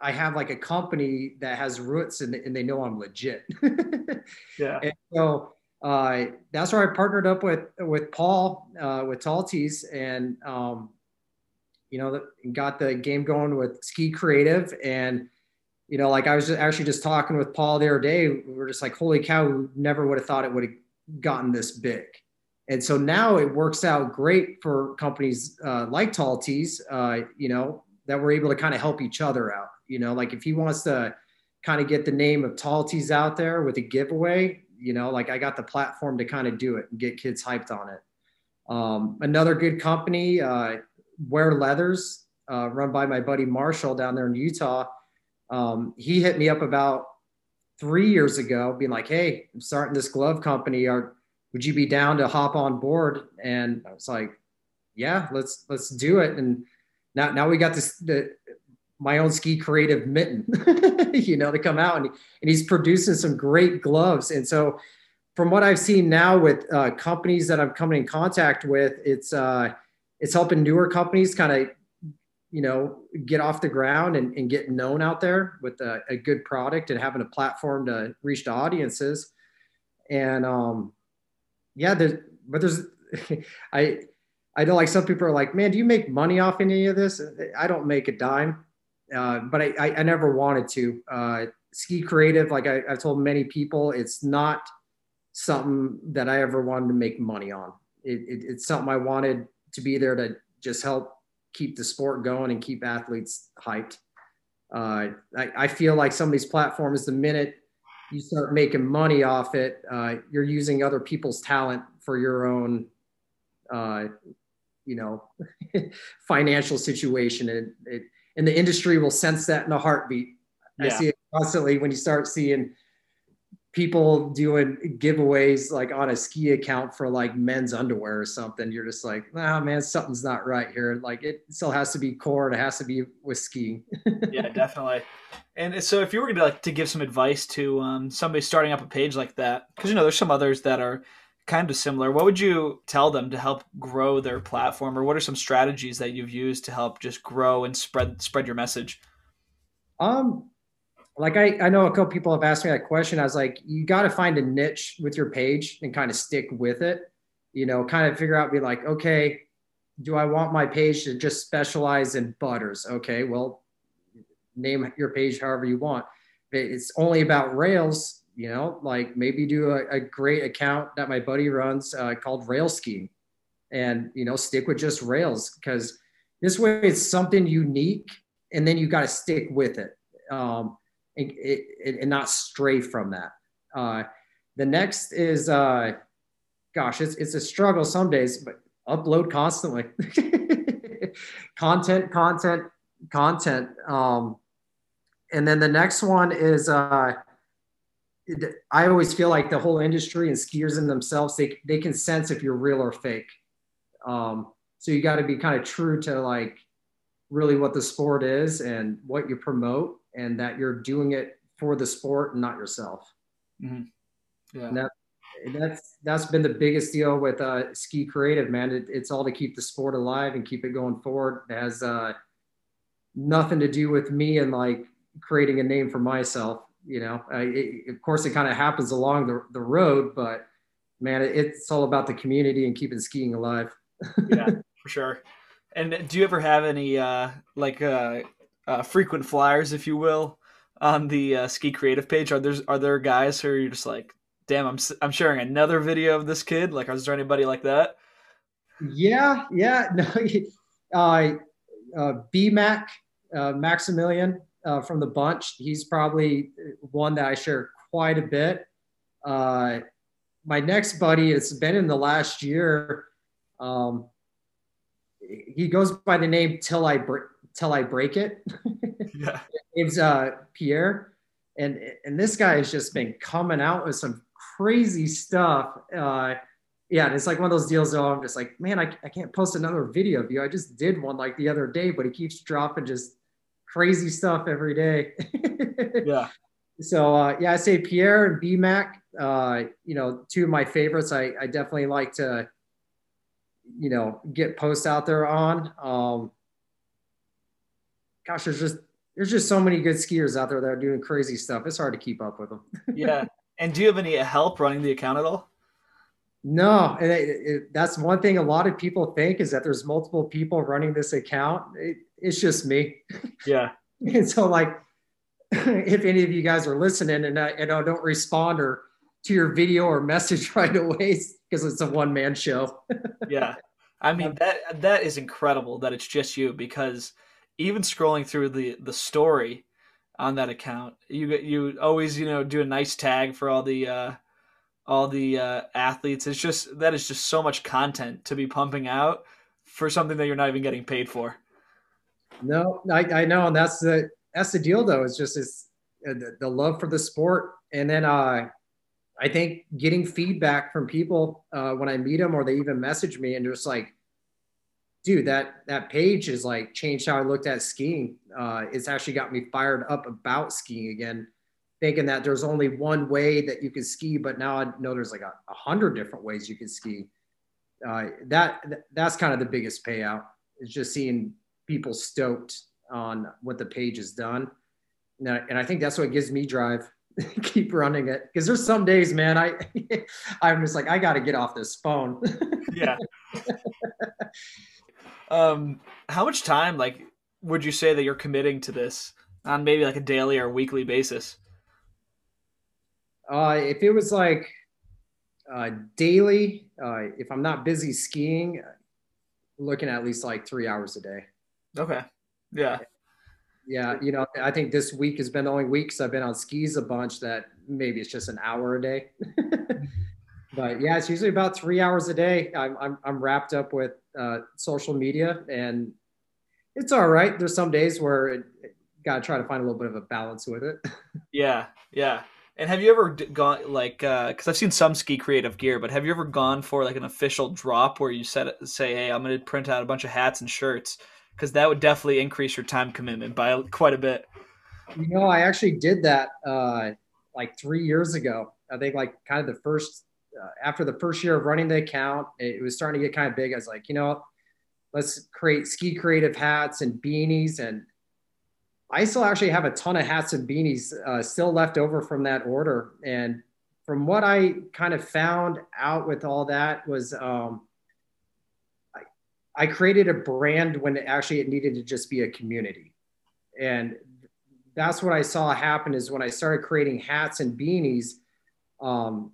I have like a company that has roots and, and they know I'm legit. yeah. And so uh, that's where I partnered up with with Paul uh, with Talties and um, you know got the game going with Ski Creative and you know like I was just actually just talking with Paul the other day. We were just like, holy cow, we never would have thought it would have gotten this big. And so now it works out great for companies uh, like Talties, uh, you know, that we're able to kind of help each other out. You know, like if he wants to kind of get the name of Talties out there with a giveaway, you know, like I got the platform to kind of do it and get kids hyped on it. Um, another good company, uh, Wear Leathers, uh, run by my buddy Marshall down there in Utah. Um, he hit me up about three years ago, being like, "Hey, I'm starting this glove company. Are would you be down to hop on board? And I was like, yeah, let's let's do it. And now now we got this the my own ski creative mitten, you know, to come out and, and he's producing some great gloves. And so from what I've seen now with uh, companies that I'm coming in contact with, it's, uh, it's helping newer companies kind of, you know, get off the ground and, and get known out there with a, a, good product and having a platform to reach the audiences. And um, yeah, there's, but there's, I, I know like some people are like, man, do you make money off any of this? I don't make a dime, uh, but I, I, I, never wanted to. Uh, ski creative, like I, have told many people, it's not something that I ever wanted to make money on. It, it, it's something I wanted to be there to just help keep the sport going and keep athletes hyped. Uh, I, I, feel like some of these platforms, the minute you start making money off it, uh, you're using other people's talent for your own uh, you know financial situation and it, and the industry will sense that in a heartbeat yeah. i see it constantly when you start seeing people doing giveaways like on a ski account for like men's underwear or something you're just like ah man something's not right here like it still has to be core and it has to be with skiing yeah definitely and so if you were gonna like to give some advice to um, somebody starting up a page like that because you know there's some others that are kind of similar. What would you tell them to help grow their platform, or what are some strategies that you've used to help just grow and spread spread your message? Um, like I, I know a couple people have asked me that question. I was like, you got to find a niche with your page and kind of stick with it. You know, kind of figure out, be like, okay, do I want my page to just specialize in butters? Okay, well, name your page however you want. If it's only about rails, you know, like maybe do a, a great account that my buddy runs uh, called Rail and, you know, stick with just rails because this way it's something unique and then you got to stick with it um, and, and, not stray from that. Uh, the next is, uh, gosh, it's, it's a struggle some days, but upload constantly. content, content, content. Um, and then the next one is, uh, I always feel like the whole industry and skiers in themselves, they, they can sense if you're real or fake. Um, so you got to be kind of true to like really what the sport is and what you promote and that you're doing it for the sport and not yourself. Mm-hmm. Yeah. And that, that's, that's been the biggest deal with uh, ski creative, man. It, it's all to keep the sport alive and keep it going forward. It has uh, nothing to do with me and like creating a name for myself you know, uh, it, of course, it kind of happens along the, the road, but man, it, it's all about the community and keeping skiing alive. yeah, for sure. And do you ever have any uh, like uh, frequent flyers, if you will, on the uh, ski creative page? Are there are there guys who are just like, damn, I'm I'm sharing another video of this kid? Like, is there anybody like that? Yeah, yeah, no, uh, uh, BMAC, uh, Maximilian, uh, from the bunch. He's probably one that I share quite a bit. Uh, my next buddy, it's been in the last year. Um, he goes by the name Till I Bre- Till I Break It. yeah. Name's uh, Pierre, and and this guy has just been coming out with some crazy stuff. Uh, yeah, and it's like one of those deals. Though I'm just like, man, I, I can't post another video of you. I just did one like the other day, but he keeps dropping just crazy stuff every day. yeah. So uh, yeah, I say Pierre and BMAC. Uh, you know, two of my favorites. I, I definitely like to, you know, get posts out there on. Um, gosh, there's just there's just so many good skiers out there that are doing crazy stuff. It's hard to keep up with them. yeah. And do you have any help running the account at all? No, and it, it, that's one thing a lot of people think is that there's multiple people running this account. It, it's just me. Yeah. and so like, if any of you guys are listening and I, and I don't respond or to your video or message right away because it's a one man show. yeah. I mean that that is incredible that it's just you because even scrolling through the the story on that account, you you always you know do a nice tag for all the uh, all the uh, athletes. It's just that is just so much content to be pumping out for something that you're not even getting paid for. No, I, I know, and that's the that's the deal though. It's just it's uh, the, love for the sport, and then uh, I think getting feedback from people uh, when I meet them or they even message me and just like, dude, that that page is like changed how I looked at skiing. Uh, it's actually got me fired up about skiing again, thinking that there's only one way that you can ski, but now I know there's like a, a hundred different ways you can ski. Uh, that that's kind of the biggest payout is just seeing people stoked on what the page has done, and I, and I think that's what gives me drive. keep running it because there's some days man i i'm just like i gotta get off this phone yeah um, how much time, like, would you say that you're committing to this on maybe like a daily or weekly basis? Uh, if it was like uh, daily, uh, if I'm not busy skiing, looking at least like three hours a day. Okay. Yeah. Yeah. You know, I think this week has been the only weeks I've been on skis a bunch that maybe it's just an hour a day. but yeah, it's usually about three hours a day. I'm, I'm, I'm wrapped up with uh, social media and it's all right. There's some days where it, it got to try to find a little bit of a balance with it. yeah. Yeah. And have you ever gone like because uh, I've seen some ski creative gear, but have you ever gone for like an official drop where you set say, "Hey, I'm going to print out a bunch of hats and shirts," because that would definitely increase your time commitment by quite a bit. You know, I actually did that uh, like three years ago. I think like kind of the first uh, after the first year of running the account, it was starting to get kind of big. I was like, you know, let's create ski creative hats and beanies. And I still actually have a ton of hats and beanies uh, still left over from that order. And from what I kind of found out with all that was um, I, I created a brand when actually it needed to just be a community. And that's what I saw happen is when I started creating hats and beanies, um,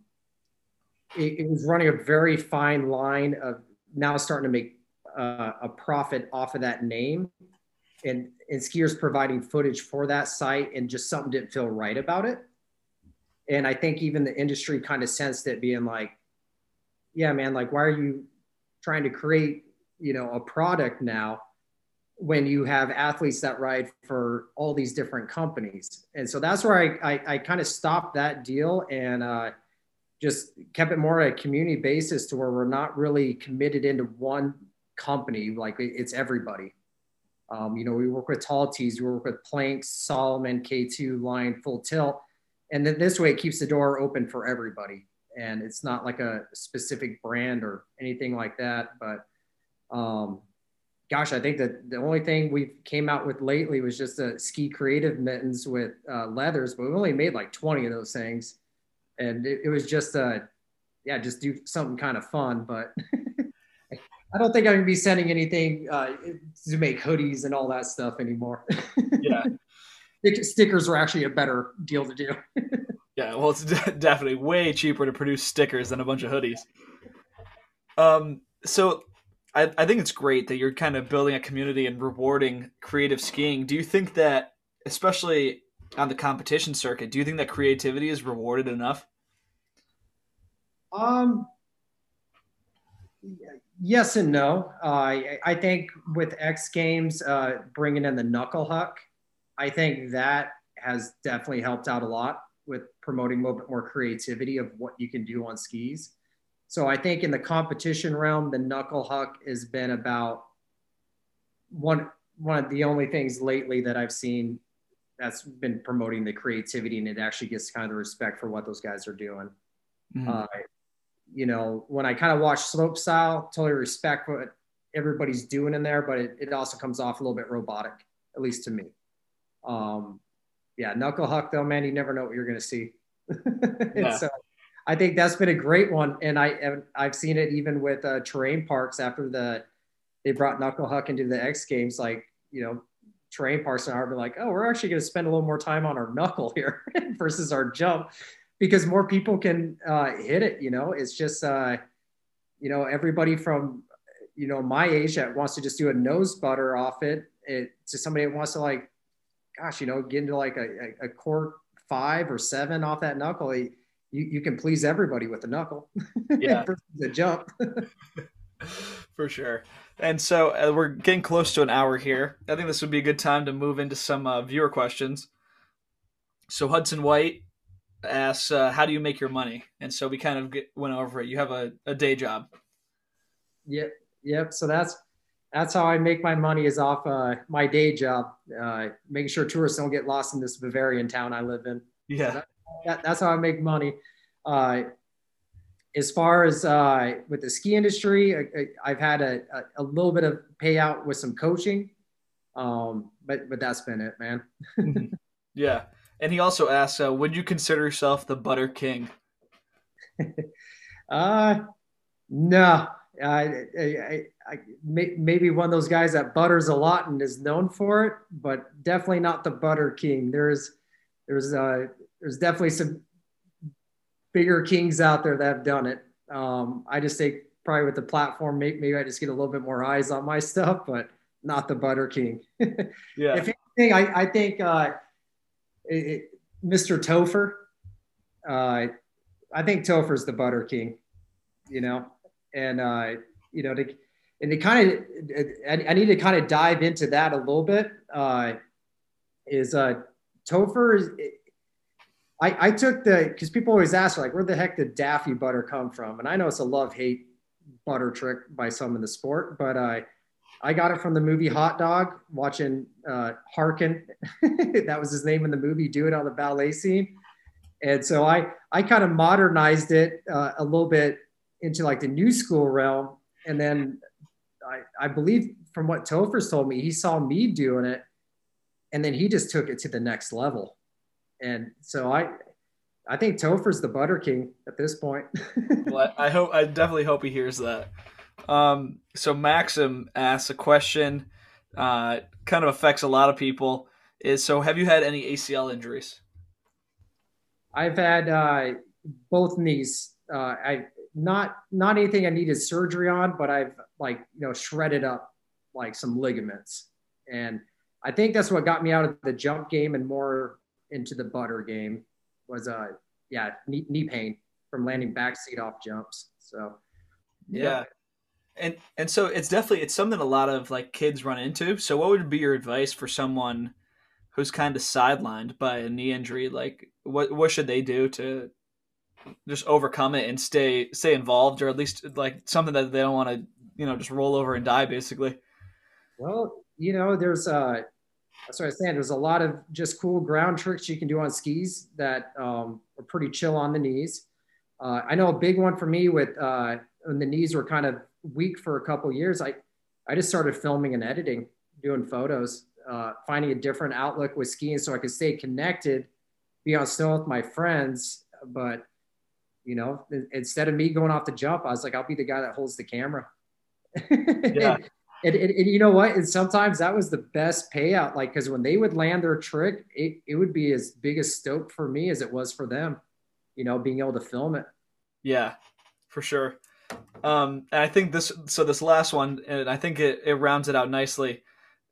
it, it, was running a very fine line of now starting to make uh, a profit off of that name and, and skiers providing footage for that site and just something didn't feel right about it. And I think even the industry kind of sensed it being like, yeah, man, like, why are you trying to create, you know, a product now when you have athletes that ride for all these different companies? And so that's where I, I, I kind of stopped that deal and, uh, just kept it more a community basis to where we're not really committed into one company. Like it's everybody. Um, you know, we work with Tall Tees, we work with Planks, Salomon, K2, Line, Full Tilt. And then this way it keeps the door open for everybody. And it's not like a specific brand or anything like that. But um, gosh, I think that the only thing we came out with lately was just a ski creative mittens with uh, leathers, but we only made like 20 of those things and it, it was just uh yeah just do something kind of fun but I don't think I'm gonna be sending anything uh, to make hoodies and all that stuff anymore. yeah, stickers are actually a better deal to do. yeah, well, it's definitely way cheaper to produce stickers than a bunch of hoodies. Um, so I, I think it's great that you're kind of building a community and rewarding creative skiing. Do you think that, especially on the competition circuit, do you think that creativity is rewarded enough? Um, yes and no. Uh, I, I think with X Games uh, bringing in the knuckle huck, I think that has definitely helped out a lot with promoting a little bit more creativity of what you can do on skis. So I think in the competition realm, the knuckle huck has been about one one of the only things lately that I've seen that's been promoting the creativity and it actually gets kind of the respect for what those guys are doing. Mm-hmm. Uh, you know, when I kind of watch slope style, totally respect what everybody's doing in there, but it, it also comes off a little bit robotic, at least to me. Um, yeah, knuckle huck though, man, you never know what you're going to see. yeah. so I think that's been a great one. And I, I've seen it even with uh, terrain parks after the, they brought knuckle huck into the X games, like, you know, terrain parks and I be like, oh, we're actually going to spend a little more time on our knuckle here versus our jump because more people can uh, hit it. You know, it's just, uh, you know, everybody from, you know, my age that wants to just do a nose butter off it, it to somebody that wants to like, gosh, you know, get into like a, a, core five or seven off that knuckle. You, you can please everybody with the knuckle. Yeah. the jump. For sure. And so uh, we're getting close to an hour here. I think this would be a good time to move into some uh, viewer questions. So Hudson White asks, uh, "How do you make your money?" And so we kind of get, went over it. You have a, a day job. Yep, yep. So that's that's how I make my money is off uh, my day job, uh, making sure tourists don't get lost in this Bavarian town I live in. Yeah, so that, that, that's how I make money. Uh, as far as uh, with the ski industry, I, have had a, a, little bit of payout with some coaching, um, but but that's been it, man. yeah, and he also asks, uh, "Would you consider yourself the butter king?" uh no, I, I, I, maybe one of those guys that butters a lot and is known for it, but definitely not the butter king. There's, there's, uh, there's definitely some bigger kings out there that have done it. Um, I just think probably with the platform, maybe, maybe, I just get a little bit more eyes on my stuff, but not the butter king. yeah. If anything, I, I think uh, it, Mr. Topher. Uh, I think Topher's the butter king. You know, and uh, you know, to, and to kind of, I, I need to kind of dive into that a little bit. Uh, is uh, Topher is. I, I took the because people always ask like where the heck did Daffy butter come from and I know it's a love hate butter trick by some in the sport but I uh, I got it from the movie Hot Dog watching uh, Harkin that was his name in the movie do it on the ballet scene and so I I kind of modernized it uh, a little bit into like the new school realm. And then I, I believe from what Topher's told me, he saw me doing it and then he just took it to the next level. And so I, I think Topher's the butter king at this point. well, I hope, I definitely hope he hears that. Um, so Maxim asks a question, uh, kind of affects a lot of people is, so have you had any ACL injuries? I've had, uh, both knees. Uh, I not not anything I needed surgery on, but I've like you know shredded up like some ligaments, and I think that's what got me out of the jump game and more into the butter game was uh yeah knee, knee pain from landing backseat off jumps. So yeah. yeah. And and so it's definitely it's something a lot of like kids run into. So what would be your advice for someone who's kind of sidelined by a knee injury? Like what what should they do to just overcome it and stay stay involved, or at least like something that they don't want to you know just roll over and die basically. Well, you know, there's uh that's what I was saying. There's a lot of just cool ground tricks you can do on skis that um, are pretty chill on the knees. Uh, I know a big one for me with uh, when the knees were kind of weak for a couple years. I I just started filming and editing, doing photos, uh, finding a different outlook with skiing so I could stay connected, be on snow with my friends, but you know, instead of me going off the jump, I was like, I'll be the guy that holds the camera. Yeah. And, and, and, you know what? And sometimes that was the best payout. Like, cause when they would land their trick, it, it would be as big a stoke for me as it was for them, you know, being able to film it. Yeah, for sure. Um, and I think this, so this last one, and I think it, it rounds it out nicely.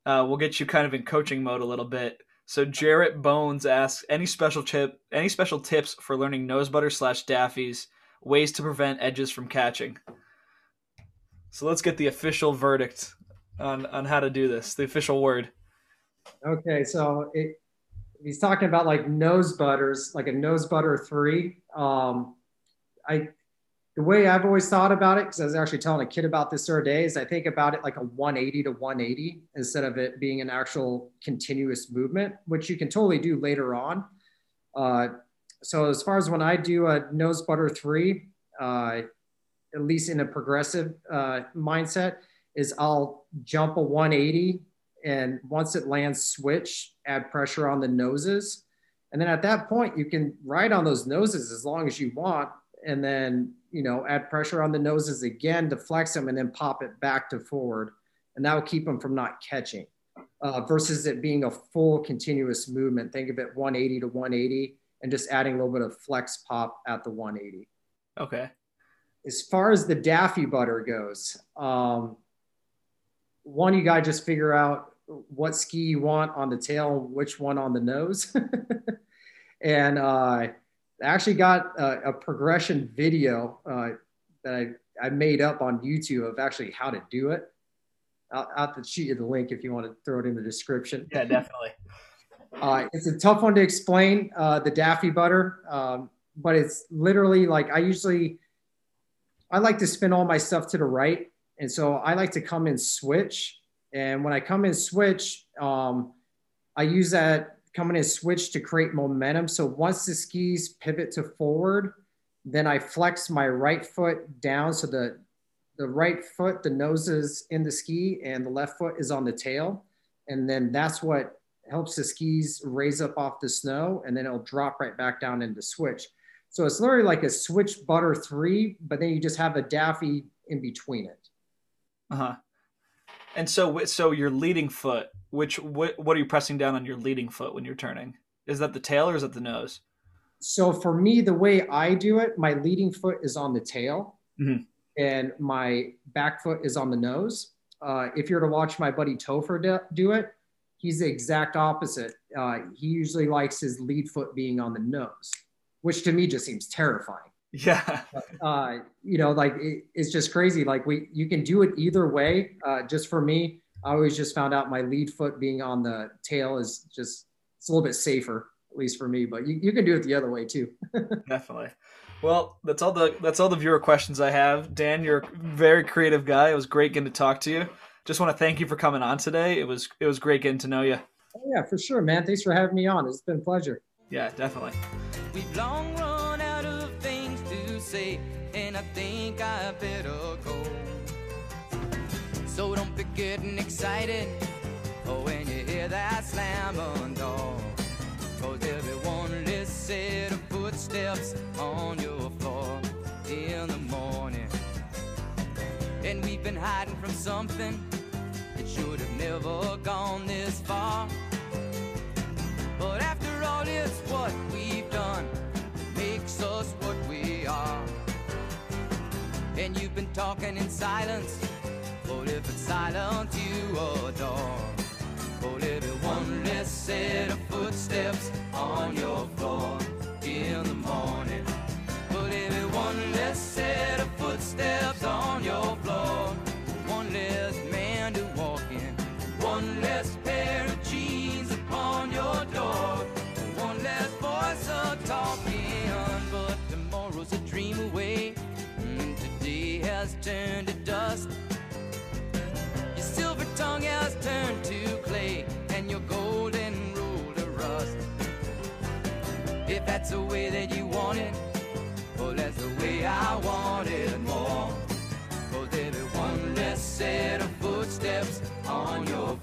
Uh, we'll get you kind of in coaching mode a little bit. So Jarrett Bones asks any special tip, any special tips for learning nose butter slash daffies, ways to prevent edges from catching. So let's get the official verdict on on how to do this. The official word. Okay, so it, he's talking about like nose butters, like a nose butter three. Um, I the way I've always thought about it, because I was actually telling a kid about this the other day, is I think about it like a 180 to 180 instead of it being an actual continuous movement, which you can totally do later on. Uh, so as far as when I do a nose butter three, uh, at least in a progressive uh, mindset, is I'll jump a 180 and once it lands, switch, add pressure on the noses. And then at that point, you can ride on those noses as long as you want. And then you know, add pressure on the noses again to flex them and then pop it back to forward. And that will keep them from not catching uh, versus it being a full continuous movement. Think of it 180 to 180 and just adding a little bit of flex pop at the 180. Okay. As far as the Daffy butter goes, um, one, you got to just figure out what ski you want on the tail, which one on the nose. and uh, I actually got a, a progression video uh, that I, I made up on YouTube of actually how to do it. I'll, I'll have to shoot you the link if you want to throw it in the description. Yeah, definitely. Uh, it's a tough one to explain, uh, the Daffy butter, um, but it's literally like I usually, I like to spin all my stuff to the right And so I like to come in switch. And when I come in switch, um, I use that coming in switch to create momentum. So once the skis pivot to forward, then I flex my right foot down. So the, the right foot, the nose is in the ski and the left foot is on the tail. And then that's what helps the skis raise up off the snow and then it'll drop right back down into switch. So it's literally like a switch butter three, but then you just have a daffy in between it. Uh huh. And so, so your leading foot, which what, what are you pressing down on your leading foot when you're turning? Is that the tail or is that the nose? So for me, the way I do it, my leading foot is on the tail, mm-hmm. and my back foot is on the nose. Uh, if you're to watch my buddy Topher do it, he's the exact opposite. Uh, he usually likes his lead foot being on the nose, which to me just seems terrifying. Yeah. uh, you know, like it, it's just crazy. Like we, you can do it either way. Uh, just for me, I always just found out my lead foot being on the tail is just, it's a little bit safer, at least for me, but you, you can do it the other way too. Definitely. Well, that's all the, that's all the viewer questions I have. Dan, you're a very creative guy. It was great getting to talk to you. Just want to thank you for coming on today. It was, it was great getting to know you. Oh, yeah, for sure, man. Thanks for having me on. It's been a pleasure. Yeah, definitely. Say, and I think I better go. So don't be getting excited when you hear that slam on door. Cause set of footsteps on your floor in the morning. And we've been hiding from something that should have never gone this far. But after all, it's what we've done makes us what we are. And you've been talking in silence, but if it's silent you adore. But every one less set of footsteps on your turned to dust. Your silver tongue has turned to clay, and your golden rule to rust. If that's the way that you want it, well, that's the way I want it more. Cause every one less set of footsteps on your